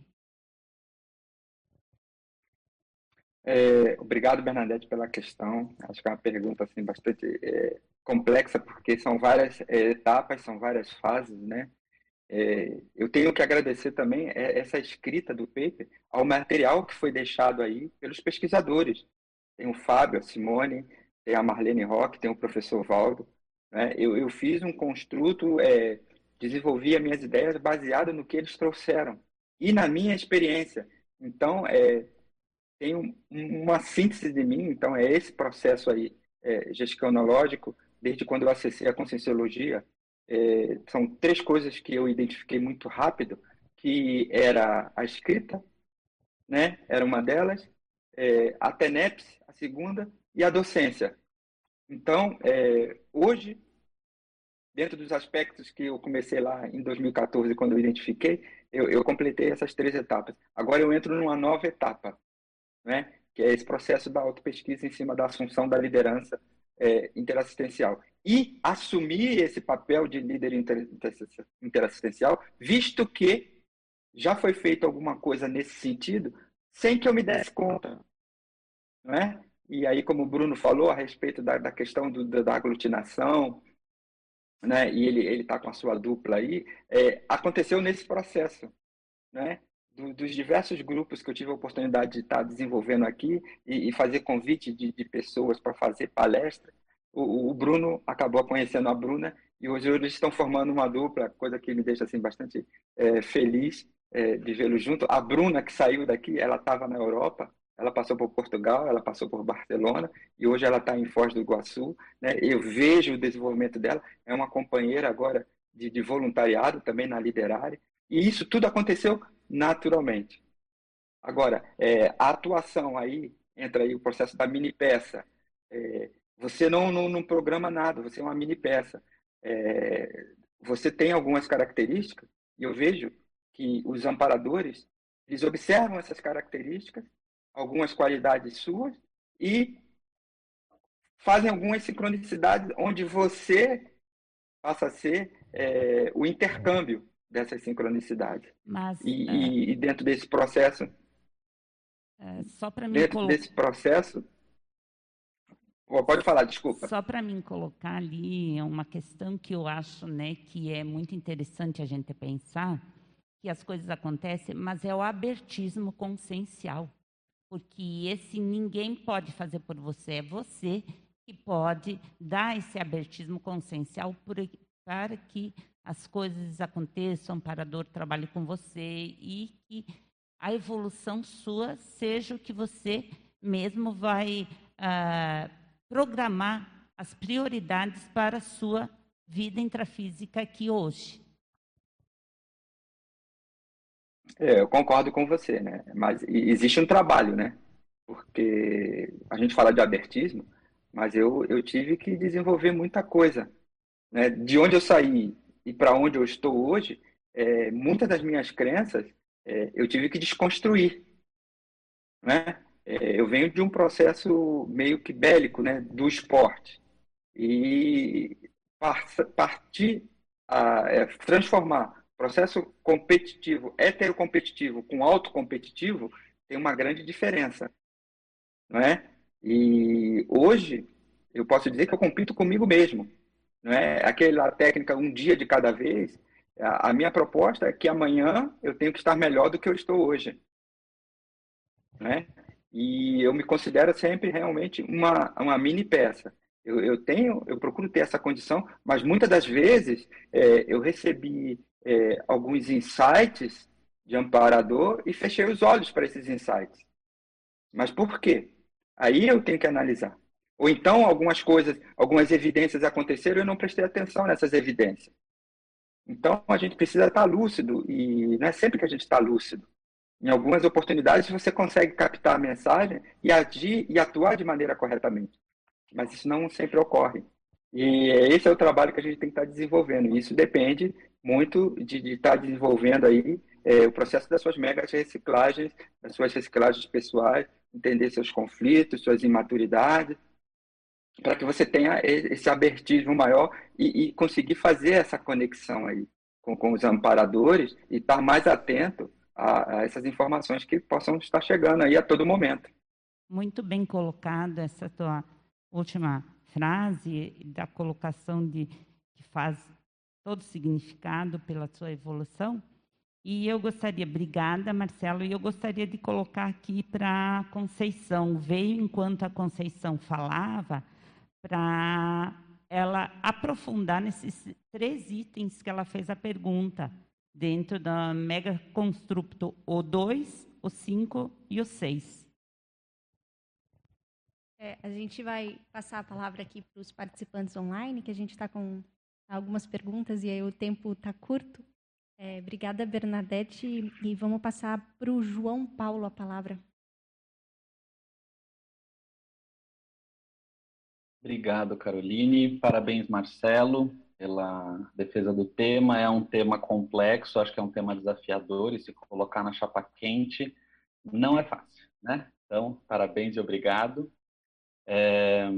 S2: É, obrigado, Bernadette, pela questão. Acho que é uma pergunta assim, bastante é, complexa, porque são várias é, etapas, são várias fases, né? É, eu tenho que agradecer também é, essa escrita do paper ao material que foi deixado aí pelos pesquisadores. Tem o Fábio, a Simone, tem a Marlene Roque, tem o professor Valdo. Né? Eu, eu fiz um construto, é, desenvolvi as minhas ideias baseado no que eles trouxeram e na minha experiência. Então, é, tem um, uma síntese de mim, então é esse processo aí é, desde quando eu acessei a conscienciologia, é, são três coisas que eu identifiquei muito rápido, que era a escrita, né? Era uma delas, é, a TENEPS, a segunda, e a docência. Então, é, hoje, dentro dos aspectos que eu comecei lá em 2014, quando eu identifiquei, eu, eu completei essas três etapas. Agora eu entro numa nova etapa, né? que é esse processo da autopesquisa em cima da assunção da liderança é, interassistencial e assumir esse papel de líder interassistencial, visto que já foi feito alguma coisa nesse sentido sem que eu me desse conta. Não é? E aí, como o Bruno falou a respeito da, da questão do, da aglutinação, né? e ele está com a sua dupla aí, é, aconteceu nesse processo. Né? Do, dos diversos grupos que eu tive a oportunidade de estar desenvolvendo aqui e, e fazer convite de, de pessoas para fazer palestra, o, o, Bruno acabou conhecendo a Bruna e hoje eles estão formando uma dupla, coisa que me deixa assim bastante é, feliz é, de vê-lo junto. A Bruna que saiu daqui, ela estava na Europa, ela passou por Portugal, ela passou por Barcelona e hoje ela está em Foz do Iguaçu. Né? Eu vejo o desenvolvimento dela, é uma companheira agora de, de voluntariado também na Liderare e isso tudo aconteceu naturalmente. Agora, é, a atuação aí entra aí o processo da mini peça. É, você não, não, não, programa nada, você é uma mini peça. É, você tem algumas características, e eu vejo que os amparadores, eles observam essas características, algumas qualidades suas, e fazem algumas sincronicidades onde você passa a ser é, o intercâmbio dessas sincronicidades. Mas, e, é... e, dentro desse processo,
S7: é, só para
S2: dentro colocar... desse processo, Pode falar, desculpa.
S7: Só para mim colocar ali uma questão que eu acho né, que é muito interessante a gente pensar, que as coisas acontecem, mas é o abertismo consciencial. Porque esse ninguém pode fazer por você, é você que pode dar esse abertismo consciencial para que as coisas aconteçam, para a dor trabalhe com você e que a evolução sua seja o que você mesmo vai uh, programar as prioridades para a sua vida intrafísica aqui hoje.
S2: É, eu concordo com você, né? Mas existe um trabalho, né? Porque a gente fala de abertismo, mas eu, eu tive que desenvolver muita coisa. Né? De onde eu saí e para onde eu estou hoje, é, muitas das minhas crenças é, eu tive que desconstruir. Né? É, eu venho de um processo meio que bélico, né, do esporte. E partir, a, é, transformar processo competitivo, heterocompetitivo com autocompetitivo, tem uma grande diferença. Não é? E hoje, eu posso dizer que eu compito comigo mesmo. Não é? Aquela técnica um dia de cada vez, a minha proposta é que amanhã eu tenho que estar melhor do que eu estou hoje. Né? E eu me considero sempre realmente uma, uma mini peça. Eu, eu tenho, eu procuro ter essa condição, mas muitas das vezes é, eu recebi é, alguns insights de amparador e fechei os olhos para esses insights. Mas por quê? Aí eu tenho que analisar. Ou então algumas coisas, algumas evidências aconteceram e eu não prestei atenção nessas evidências. Então a gente precisa estar lúcido e não é sempre que a gente está lúcido. Em algumas oportunidades você consegue captar a mensagem e agir e atuar de maneira corretamente. Mas isso não sempre ocorre. E esse é o trabalho que a gente tem que estar desenvolvendo. E isso depende muito de, de estar desenvolvendo aí é, o processo das suas megas reciclagens, das suas reciclagens pessoais, entender seus conflitos, suas imaturidades, para que você tenha esse abertismo maior e, e, conseguir fazer essa conexão aí com, com os amparadores e estar mais atento a, a, essas informações que possam estar chegando aí a todo momento.
S7: Muito bem colocado essa tua última frase da colocação de que faz todo significado pela sua evolução. E eu gostaria, obrigada, Marcelo, e eu gostaria de colocar aqui para Conceição. Veio enquanto a Conceição falava, para ela aprofundar nesses três itens que ela fez a pergunta, dentro da Mega Constructo O2, o 5 e o 6.
S1: É, a gente vai passar a palavra aqui para os participantes online, que a gente está com algumas perguntas e aí o tempo está curto. É, obrigada, Bernadette. E vamos passar para o João Paulo a palavra.
S8: Obrigado, Caroline. Parabéns, Marcelo, pela defesa do tema. É um tema complexo, acho que é um tema desafiador e se colocar na chapa quente não é fácil, né? Então, parabéns e obrigado. É,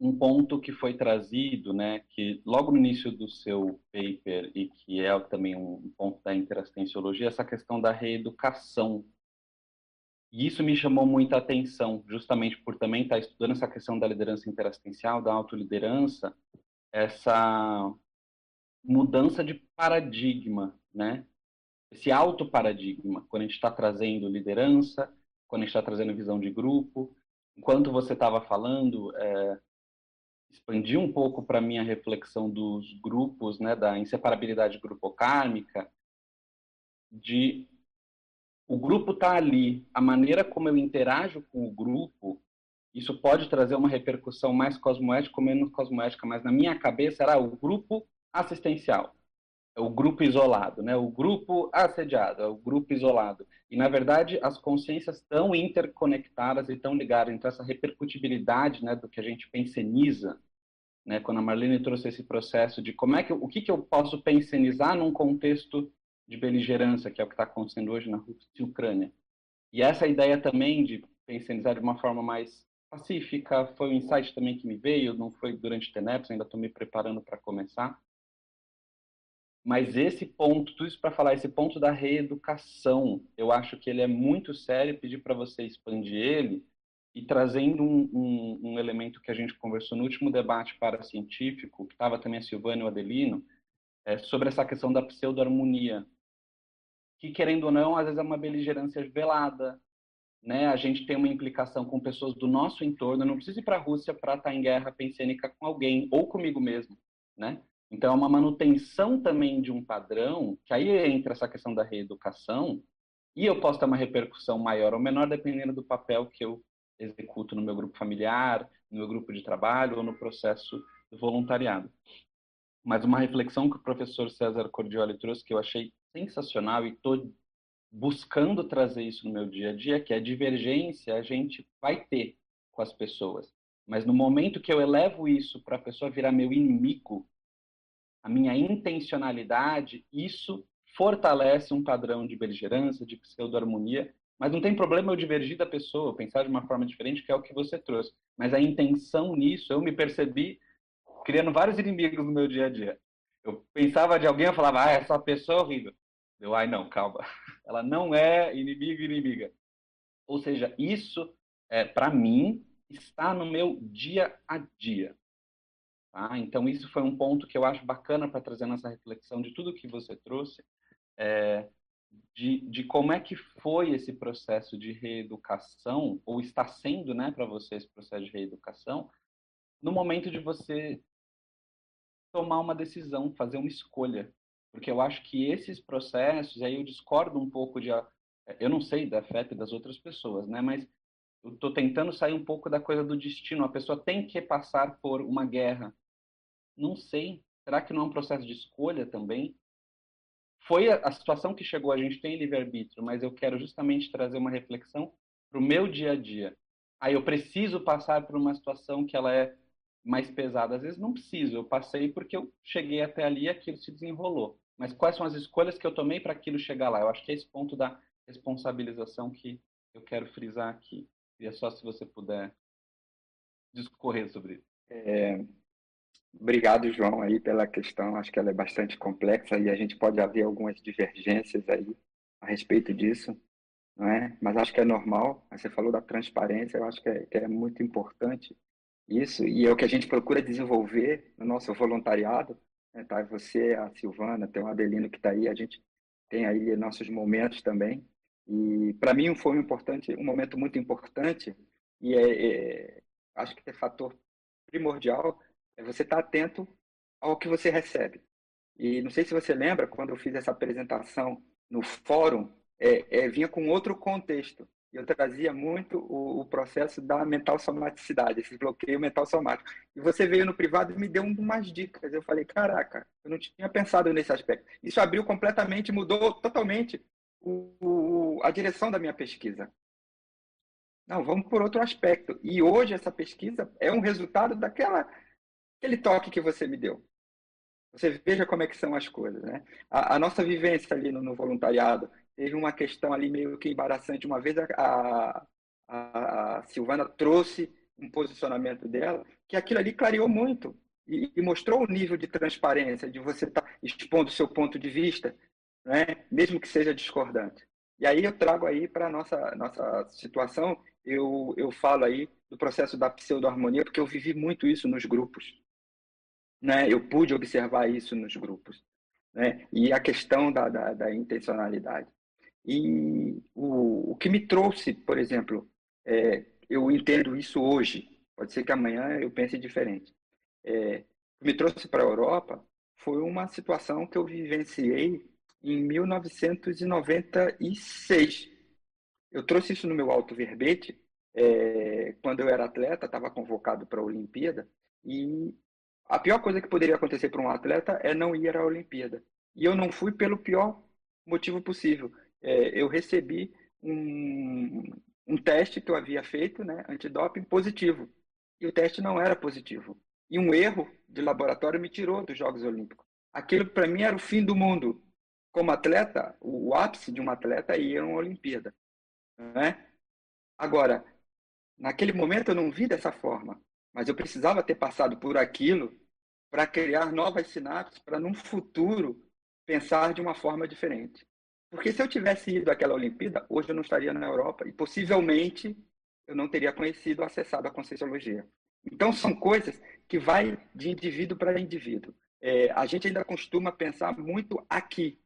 S8: um ponto que foi trazido, né, que logo no início do seu paper e que é também um ponto da interassistenciologia, essa questão da reeducação. E isso me chamou muita atenção, justamente por também estar estudando essa questão da liderança interassistencial, da autoliderança, essa mudança de paradigma, né? Esse auto-paradigma, quando a gente está trazendo liderança, quando a gente está trazendo visão de grupo. Enquanto você estava falando, é, expandir um pouco para minha reflexão dos grupos, né, da inseparabilidade grupocármica, de o grupo tá ali, a maneira como eu interajo com o grupo, isso pode trazer uma repercussão mais cosmoética ou menos cosmoética, mas na minha cabeça era o grupo assistencial, é o grupo isolado, né? O grupo assediado, é o grupo isolado. E na verdade as consciências estão interconectadas e estão ligadas. Então essa repercutibilidade, né, do que a gente penseniza, né? Quando a Marlene trouxe esse processo de como é que o que que eu posso pensenizar num contexto de beligerância, que é o que está acontecendo hoje na Rússia e Ucrânia. E essa ideia também de pensenizar de uma forma mais pacífica foi um insight também que me veio, não foi durante o TENEPS, ainda estou me preparando para começar mas esse ponto, tudo isso para falar, esse ponto da reeducação, eu acho que ele é muito sério. Pedir para você expandir ele e trazendo um, um, um, elemento que a gente conversou no último debate para científico, que estava também a Silvana e o Adelino, é, sobre essa questão da pseudo-harmonia, que querendo ou não, às vezes é uma beligerância velada, né? A gente tem uma implicação com pessoas do nosso entorno, não preciso ir para a Rússia para estar tá em guerra pensênica com alguém ou comigo mesmo, né? Então, é uma manutenção também de um padrão, que aí entra essa questão da reeducação, e eu posso ter uma repercussão maior ou menor dependendo do papel que eu executo no meu grupo familiar, no meu grupo de trabalho ou no processo do voluntariado. Mas uma reflexão que o professor César Cordioli trouxe que eu achei sensacional e estou buscando trazer isso no meu dia a dia, que é a divergência a gente vai ter com as pessoas. Mas no momento que eu elevo isso para a pessoa virar meu inimigo, a minha intencionalidade, isso fortalece um padrão de beligerância, de pseudo-harmonia, mas não tem problema eu divergir da pessoa, pensar de uma forma diferente, que é o que você trouxe. Mas a intenção nisso, eu me percebi criando vários inimigos no meu dia a dia. Eu pensava de alguém, eu falava, ah, essa pessoa é horrível. Eu, ai, não, calma. Ela não é inimigo inimiga. Ou seja, isso, é, para mim, está no meu dia a dia. Tá? Então, isso foi um ponto que eu acho bacana para trazer nessa reflexão de tudo que você trouxe, é, de, de como é que foi esse processo de reeducação, ou está sendo né, para você esse processo de reeducação, no momento de você tomar uma decisão, fazer uma escolha. Porque eu acho que esses processos, aí eu discordo um pouco de. Eu não sei da FEP das outras pessoas, né? Mas eu estou tentando sair um pouco da coisa do destino. A pessoa tem que passar por uma guerra. Não sei. Será que não é um processo de escolha também? Foi a, situação que chegou, a gente tem livre-arbítrio, mas eu quero justamente trazer uma reflexão para o meu dia a dia. Aí eu preciso passar por uma situação que ela é mais pesada. Às vezes não preciso, eu passei porque eu cheguei até ali e aquilo se desenrolou. Mas quais são as escolhas que eu tomei para aquilo chegar lá? Eu acho que é esse ponto da responsabilização que eu quero frisar aqui. Queria só se você puder discorrer sobre isso.
S2: É, obrigado, João, aí pela questão. Acho que ela é bastante complexa e a gente pode haver algumas divergências aí a respeito disso, não é? Mas acho que é normal. Você falou da transparência, eu acho que é, que é muito importante isso e é o que a gente procura desenvolver no nosso voluntariado. Né? Tá? Você, a Silvana, tem o Adelino que está aí, a gente tem aí nossos momentos também e para mim foi um importante, um momento muito importante e é, é, acho que é fator primordial é você estar tá atento ao que você recebe. E não sei se você lembra quando eu fiz essa apresentação no fórum, é, é vinha com outro contexto. Eu trazia muito o, o, processo da mental somaticidade, esse bloqueio mental somático. E você veio no privado e me deu umas dicas. Eu falei, caraca, eu não tinha pensado nesse aspecto. Isso abriu completamente, mudou totalmente o, o, a direção da minha pesquisa. Não, vamos por outro aspecto. E hoje essa pesquisa é um resultado daquela aquele toque que você me deu. Você veja como é que são as coisas, né? A, a nossa vivência ali no, no, voluntariado teve uma questão ali meio que embaraçante. Uma vez a, a, a Silvana trouxe um posicionamento dela que aquilo ali clareou muito e, e mostrou o nível de transparência de você estar tá expondo o seu ponto de vista, né? mesmo que seja discordante. E aí eu trago aí para a nossa, nossa situação, eu, eu falo aí do processo da pseudo-harmonia, porque eu vivi muito isso nos grupos. Né? Eu pude observar isso nos grupos. Né? E a questão da, da, da intencionalidade. E o, o que me trouxe, por exemplo, é, eu entendo isso hoje, pode ser que amanhã eu pense diferente. É, me trouxe para a Europa foi uma situação que eu vivenciei em 1996. Eu trouxe isso no meu alto verbete, é, quando eu era atleta, estava convocado para a Olimpíada, e a pior coisa que poderia acontecer para um atleta é não ir à Olimpíada. E eu não fui pelo pior motivo possível. É, eu recebi um, um teste que eu havia feito, né, antidoping, positivo. E o teste não era positivo. E um erro de laboratório me tirou dos Jogos Olímpicos. Aquilo para mim era o fim do mundo como atleta, o ápice de um atleta é ir a uma Olimpíada. Né? Agora, naquele momento eu não vi dessa forma, mas eu precisava ter passado por aquilo para criar novas sinapses, para num futuro pensar de uma forma diferente. Porque se eu tivesse ido àquela Olimpíada, hoje eu não estaria na Europa e possivelmente eu não teria conhecido, acessado a Conscienciologia. Então são coisas que vai de indivíduo para indivíduo. É, a gente ainda costuma pensar muito aqui,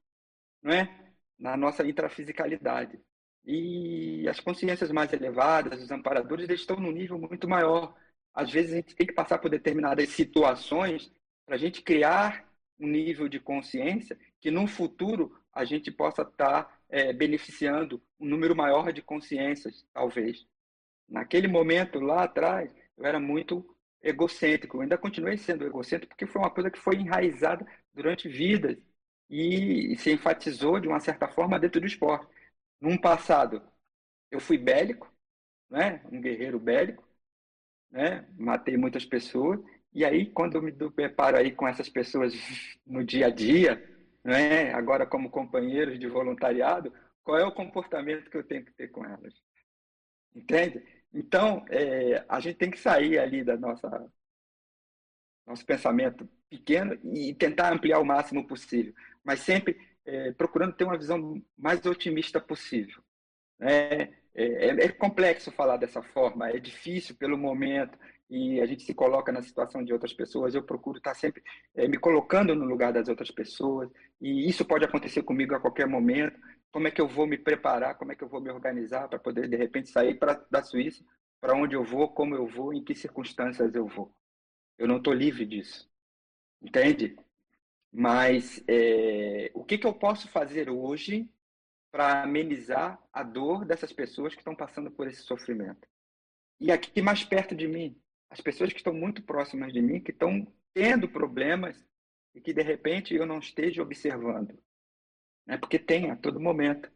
S2: não é? na nossa intrafisicalidade. E as consciências mais elevadas, os amparadores, eles estão num nível muito maior. Às vezes a gente tem que passar por determinadas situações para a gente criar um nível de consciência que no futuro a gente possa estar tá, é, beneficiando um número maior de consciências, talvez. Naquele momento, lá atrás, eu era muito egocêntrico. Eu ainda continuei sendo egocêntrico porque foi uma coisa que foi enraizada durante vidas e se enfatizou de uma certa forma dentro do esporte. Num passado, eu fui bélico, né? um guerreiro bélico, né? matei muitas pessoas, e aí quando eu me deparo aí com essas pessoas no dia a dia, né? agora como companheiros de voluntariado, qual é o comportamento que eu tenho que ter com elas? Entende? Então, é, a gente tem que sair ali da nossa nosso pensamento pequeno e tentar ampliar o máximo possível, mas sempre é, procurando ter uma visão mais otimista possível. Né? É, é, é, complexo falar dessa forma, é difícil pelo momento e a gente se coloca na situação de outras pessoas. Eu procuro estar sempre é, me colocando no lugar das outras pessoas e isso pode acontecer comigo a qualquer momento. Como é que eu vou me preparar? Como é que eu vou me organizar para poder de repente sair pra, da Suíça? Para onde eu vou? Como eu vou? Em que circunstâncias eu vou? Eu não estou livre disso. Entende? Mas é, o que, que eu posso fazer hoje para amenizar a dor dessas pessoas que estão passando por esse sofrimento? E aqui mais perto de mim, as pessoas que estão muito próximas de mim, que estão tendo problemas e que de repente eu não esteja observando, né? Porque tem a todo momento.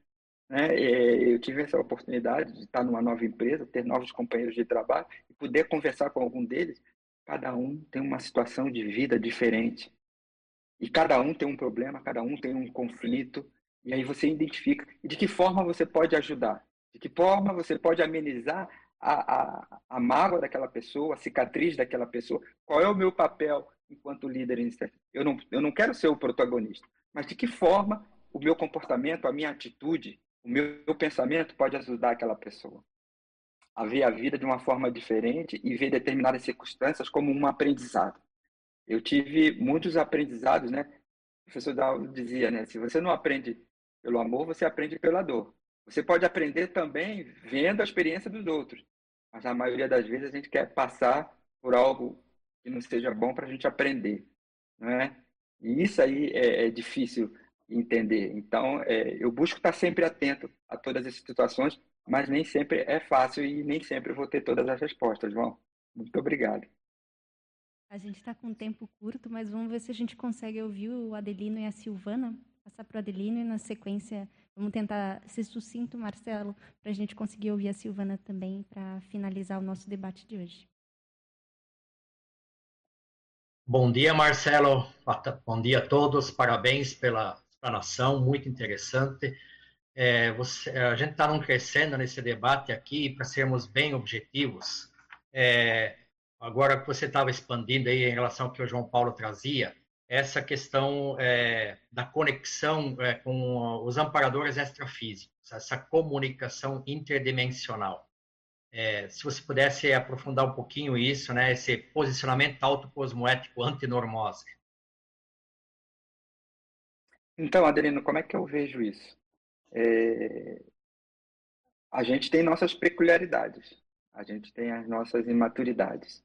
S2: Né? É, eu tive essa oportunidade de estar numa nova empresa, ter novos companheiros de trabalho e poder conversar com algum deles. Cada um tem uma situação de vida diferente. E cada um tem um problema, cada um tem um conflito. E aí você identifica. De que forma você pode ajudar? De que forma você pode amenizar a, a, a mágoa daquela pessoa, a cicatriz daquela pessoa? Qual é o meu papel enquanto líder? Eu não, eu não quero ser o protagonista, mas de que forma o meu comportamento, a minha atitude, o meu pensamento pode ajudar aquela pessoa a ver a vida de uma forma diferente e ver determinadas circunstâncias como um aprendizado. Eu tive muitos aprendizados, né? O professor Dal dizia, né? Se você não aprende pelo amor, você aprende pela dor. Você pode aprender também vendo a experiência dos outros, mas na maioria das vezes a gente quer passar por algo que não seja bom para a gente aprender, né? E isso aí é, é difícil entender. Então, é, eu busco estar sempre atento a todas essas situações, mas nem sempre é fácil e nem sempre vou ter todas as respostas, João. Muito obrigado.
S1: A gente está com um tempo curto, mas vamos ver se a gente consegue ouvir o Adelino e a Silvana. Passar para o Adelino e, na sequência, vamos tentar ser sucinto, Marcelo, para a gente conseguir ouvir a Silvana também, para finalizar o nosso debate de hoje.
S9: Bom dia, Marcelo. Bom dia a todos. Parabéns pela explanação, muito interessante. É, você, a gente está num crescendo nesse debate aqui, para sermos bem objetivos. É, agora que você estava expandindo aí em relação ao que o João Paulo trazia, essa questão é, da conexão é, com os amparadores extrafísicos, essa comunicação interdimensional. É, se você pudesse aprofundar um pouquinho isso, né, esse posicionamento autocosmoético antinormose.
S2: Então, Adelino, como é que eu vejo isso? É... A gente tem nossas peculiaridades, a gente tem as nossas imaturidades.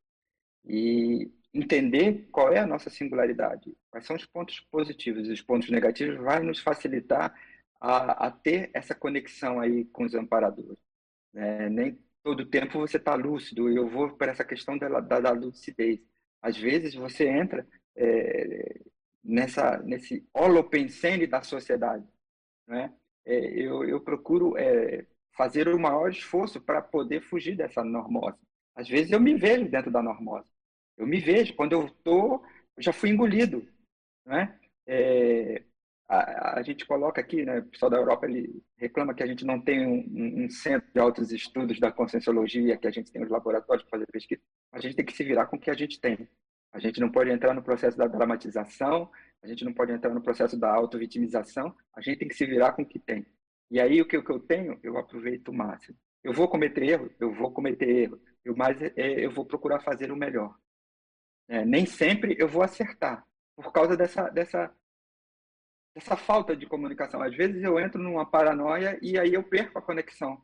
S2: E entender qual é a nossa singularidade, quais são os pontos positivos e os pontos negativos, vai nos facilitar a, a ter essa conexão aí com os amparadores. É, nem todo tempo você está lúcido, eu vou para essa questão da, da, da, lucidez. Às vezes você entra é, nessa nesse holopensene da sociedade, né? É, eu, eu procuro é, fazer o maior esforço para poder fugir dessa normose. Às vezes eu me vejo dentro da normose. Eu me vejo quando eu eu já fui engolido, né? É, a, a, gente coloca aqui, né? O pessoal da Europa ele reclama que a gente não tem um, um centro de altos estudos da conscienciologia, que a gente tem os laboratórios para fazer pesquisa. A gente tem que se virar com o que a gente tem. A gente não pode entrar no processo da dramatização, a gente não pode entrar no processo da auto-vitimização, a gente tem que se virar com o que tem. E aí, o que, o que eu tenho, eu aproveito o máximo. Eu vou cometer erro? Eu vou cometer erro. Eu, mas é, eu vou procurar fazer o melhor. É, nem sempre eu vou acertar, por causa dessa, dessa, dessa falta de comunicação. Às vezes eu entro numa paranoia e aí eu perco a conexão.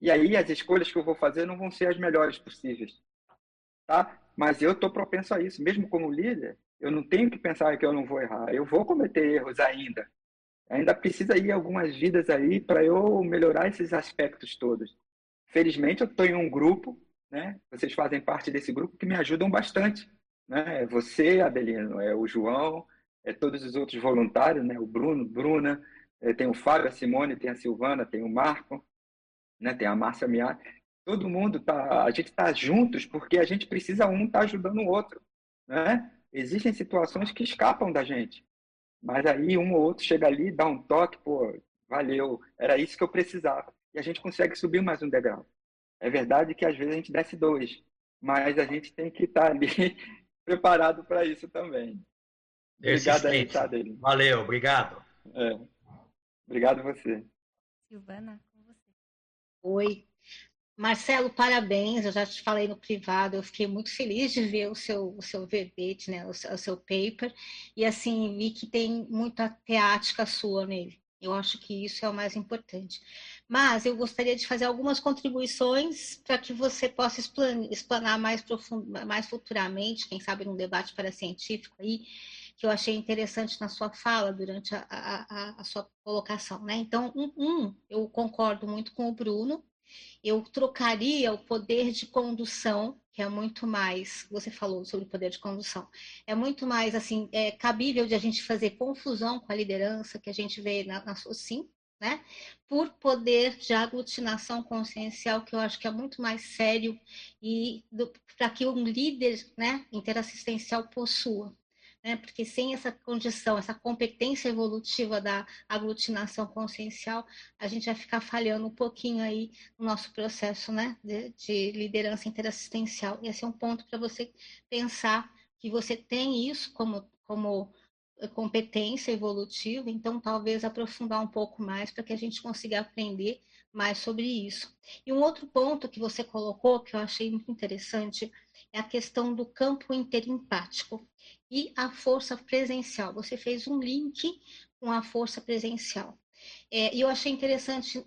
S2: E aí as escolhas que eu vou fazer não vão ser as melhores possíveis. Tá? Mas eu estou propenso a isso, mesmo como líder, eu não tenho que pensar que eu não vou errar, eu vou cometer erros ainda. Ainda precisa ir algumas vidas aí para eu melhorar esses aspectos todos. Felizmente eu estou em um grupo, né? Vocês fazem parte desse grupo que me ajudam bastante, né? É você, Adelino, é o João, é todos os outros voluntários, né? O Bruno, Bruna, é, tem o Fábio, a Simone, tem a Silvana, tem o Marco, né? Tem a Márcia Miar todo mundo tá, a gente está juntos porque a gente precisa um estar tá ajudando o outro, né? Existem situações que escapam da gente, mas aí um ou outro chega ali, dá um toque, pô, valeu, era isso que eu precisava, e a gente consegue subir mais um degrau. É verdade que às vezes a gente desce dois, mas a gente tem que estar tá ali preparado para isso também.
S9: Obrigado aí, tá, dele. Valeu, obrigado.
S2: É. Obrigado você.
S1: Silvana, com você.
S10: Oi, Marcelo, parabéns. Eu já te falei no privado, eu fiquei muito feliz de ver o seu, o seu verbete, né, o seu, o seu paper, e assim, vi que tem muita teática sua nele. Eu acho que isso é o mais importante. Mas eu gostaria de fazer algumas contribuições para que você possa explanar, mais, profund, mais futuramente, quem sabe num debate para científico aí, que eu achei interessante na sua fala durante a, a, a sua colocação, né? Então, um, um, eu concordo muito com o Bruno, eu trocaria o poder de condução, que é muito mais, você falou sobre o poder de condução, é muito mais assim, é cabível de a gente fazer confusão com a liderança que a gente vê na, na SOCIM, né? Por poder de aglutinação consciencial, que eu acho que é muito mais sério e para que um líder, né, interassistencial possua né? Porque sem essa condição, essa competência evolutiva da aglutinação consciencial, a gente vai ficar falhando um pouquinho aí no nosso processo, né? De, de liderança interassistencial. E esse é um ponto para você pensar que você tem isso como, como competência evolutiva, então talvez aprofundar um pouco mais para que a gente consiga aprender mais sobre isso. E um outro ponto que você colocou, que eu achei muito interessante, é a questão do campo interempático e a força presencial. Você fez um link com a força presencial. É, e eu achei interessante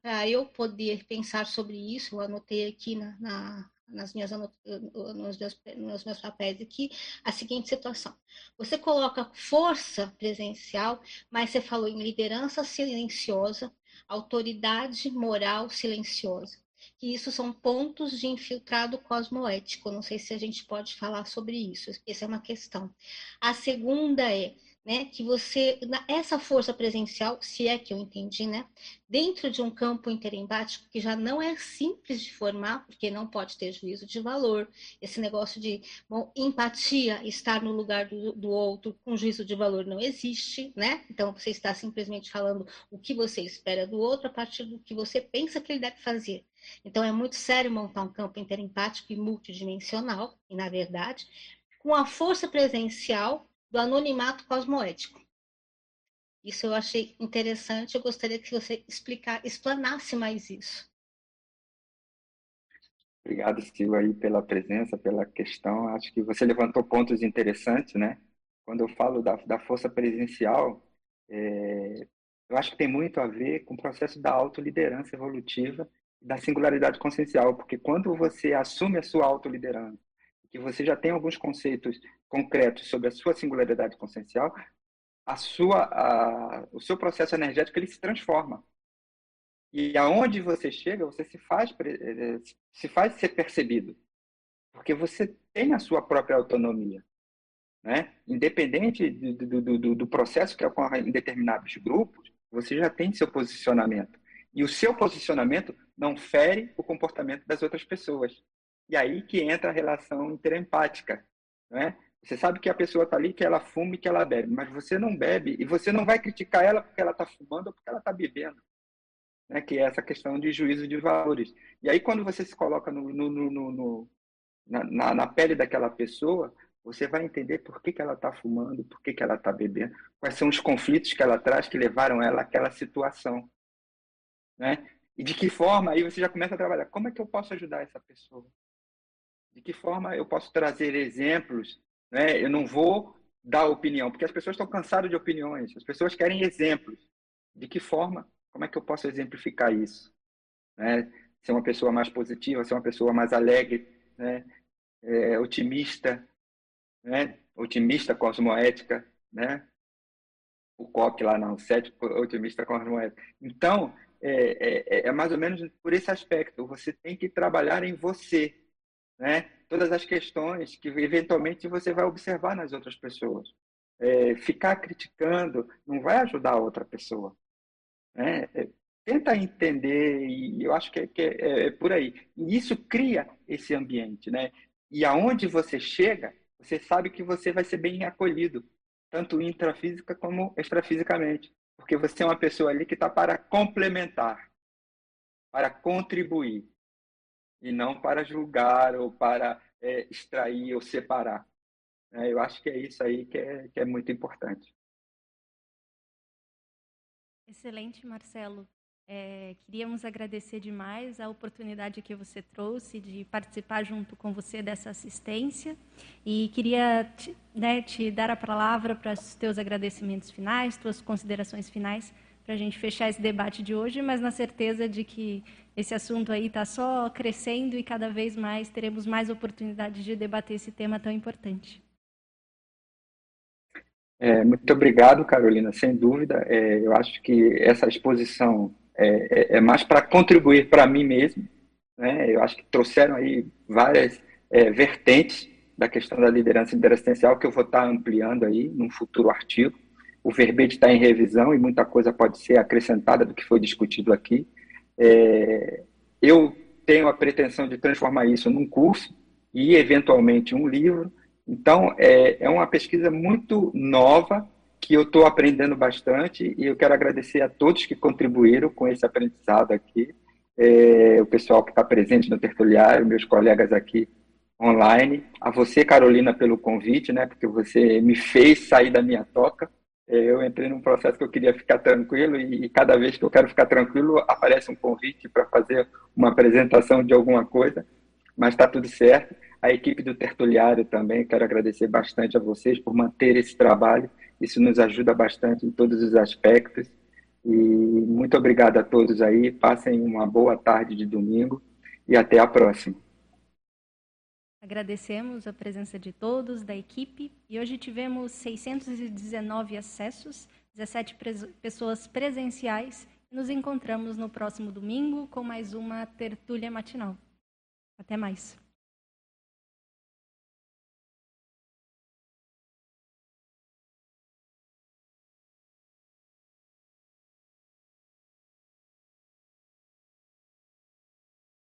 S10: para eu poder pensar sobre isso, eu anotei aqui na, na, nas minhas nos, meus, nos meus papéis aqui a seguinte situação. Você coloca força presencial, mas você falou em liderança silenciosa, autoridade moral silenciosa. Que isso são pontos de infiltrado cosmoético. Não sei se a gente pode falar sobre isso. Essa é uma questão. A segunda é né, que você, essa força presencial, se é que eu entendi, né, dentro de um campo interembático que já não é simples de formar, porque não pode ter juízo de valor, esse negócio de bom, empatia, estar no lugar do, do outro com juízo de valor não existe, né? Então você está simplesmente falando o que você espera do outro a partir do que você pensa que ele deve fazer. Então é muito sério montar um campo interempático e multidimensional, e na verdade, com a força presencial do anonimato cosmoético. Isso eu achei interessante, eu gostaria que você explicar, explanasse mais isso.
S2: Obrigado, Silva, aí pela presença, pela questão. Acho que você levantou pontos interessantes, né? Quando eu falo da, da força presencial, é, eu acho que tem muito a ver com o processo da autoliderança evolutiva da singularidade consciencial, porque quando você assume a sua autoliderança, que você já tem alguns conceitos concretos sobre a sua singularidade consciencial, a sua, a, o seu processo energético ele se transforma. E aonde você chega, você se faz, eh, se faz ser percebido. Porque você tem a sua própria autonomia. Né? Independente do, do, do, do processo que ocorre em determinados grupos, você já tem seu posicionamento. E o seu posicionamento não fere o comportamento das outras pessoas. E aí que entra a relação interempática. Né? Você sabe que a pessoa está ali, que ela fuma e que ela bebe, mas você não bebe e você não vai criticar ela porque ela está fumando ou porque ela está bebendo. Né? Que é essa questão de juízo de valores. E aí, quando você se coloca no, no, no, no na, na, pele daquela pessoa, você vai entender por que, que ela está fumando, por que, que ela está bebendo, quais são os conflitos que ela traz que levaram ela àquela situação. Né? E de que forma aí você já começa a trabalhar. Como é que eu posso ajudar essa pessoa? De que forma eu posso trazer exemplos né? Eu não vou dar opinião, porque as pessoas estão cansadas de opiniões, as pessoas querem exemplos. De que forma? Como é que eu posso exemplificar isso? Né? Ser uma pessoa mais positiva, ser uma pessoa mais alegre, né? É, otimista, né? otimista cosmoética, né? o COC lá não, cético otimista cosmoética. Então, é, é, é mais ou menos por esse aspecto. Você tem que trabalhar em você, né? todas as questões que eventualmente você vai observar nas outras pessoas. É, ficar criticando não vai ajudar a outra pessoa. Né? É, tenta entender, e eu acho que, é, que é, é, por aí. E isso cria esse ambiente. Né? E aonde você chega, você sabe que você vai ser bem acolhido, tanto intrafísica como extrafisicamente. Porque você é uma pessoa ali que está para complementar, para contribuir e não para julgar ou para é, extrair ou separar. É, eu acho que é isso aí que é, que é muito importante.
S1: Excelente, Marcelo. É, queríamos agradecer demais a oportunidade que você trouxe de participar junto com você dessa assistência e queria te, né, te dar a palavra para os teus agradecimentos finais, tuas considerações finais para a gente fechar esse debate de hoje, mas na certeza de que esse assunto aí está só crescendo e cada vez mais teremos mais oportunidades de debater esse tema tão importante.
S2: É, muito obrigado, Carolina. Sem dúvida, é, eu acho que essa exposição é, é, é mais para contribuir para mim mesmo. Né? Eu acho que trouxeram aí várias é, vertentes da questão da liderança interassistencial que eu vou estar ampliando aí num futuro artigo. O verbete está em revisão e muita coisa pode ser acrescentada do que foi discutido aqui. É, eu tenho a pretensão de transformar isso num curso e, eventualmente, um livro. Então, é, é uma pesquisa muito nova que eu estou aprendendo bastante e eu quero agradecer a todos que contribuíram com esse aprendizado aqui. É, o pessoal que está presente no tertuliário, meus colegas aqui online, a você, Carolina, pelo convite, né, porque você me fez sair da minha toca. É, eu entrei num processo que eu queria ficar tranquilo e cada vez que eu quero ficar tranquilo aparece um convite para fazer uma apresentação de alguma coisa, mas está tudo certo. A equipe do Tertuliário também, quero agradecer bastante a vocês por manter esse trabalho, isso nos ajuda bastante em todos os aspectos. E muito obrigado a todos aí, passem uma boa tarde de domingo e até a próxima.
S1: Agradecemos a presença de todos, da equipe, e hoje tivemos 619 acessos, 17 pessoas presenciais, nos encontramos no próximo domingo com mais uma tertúlia matinal. Até mais.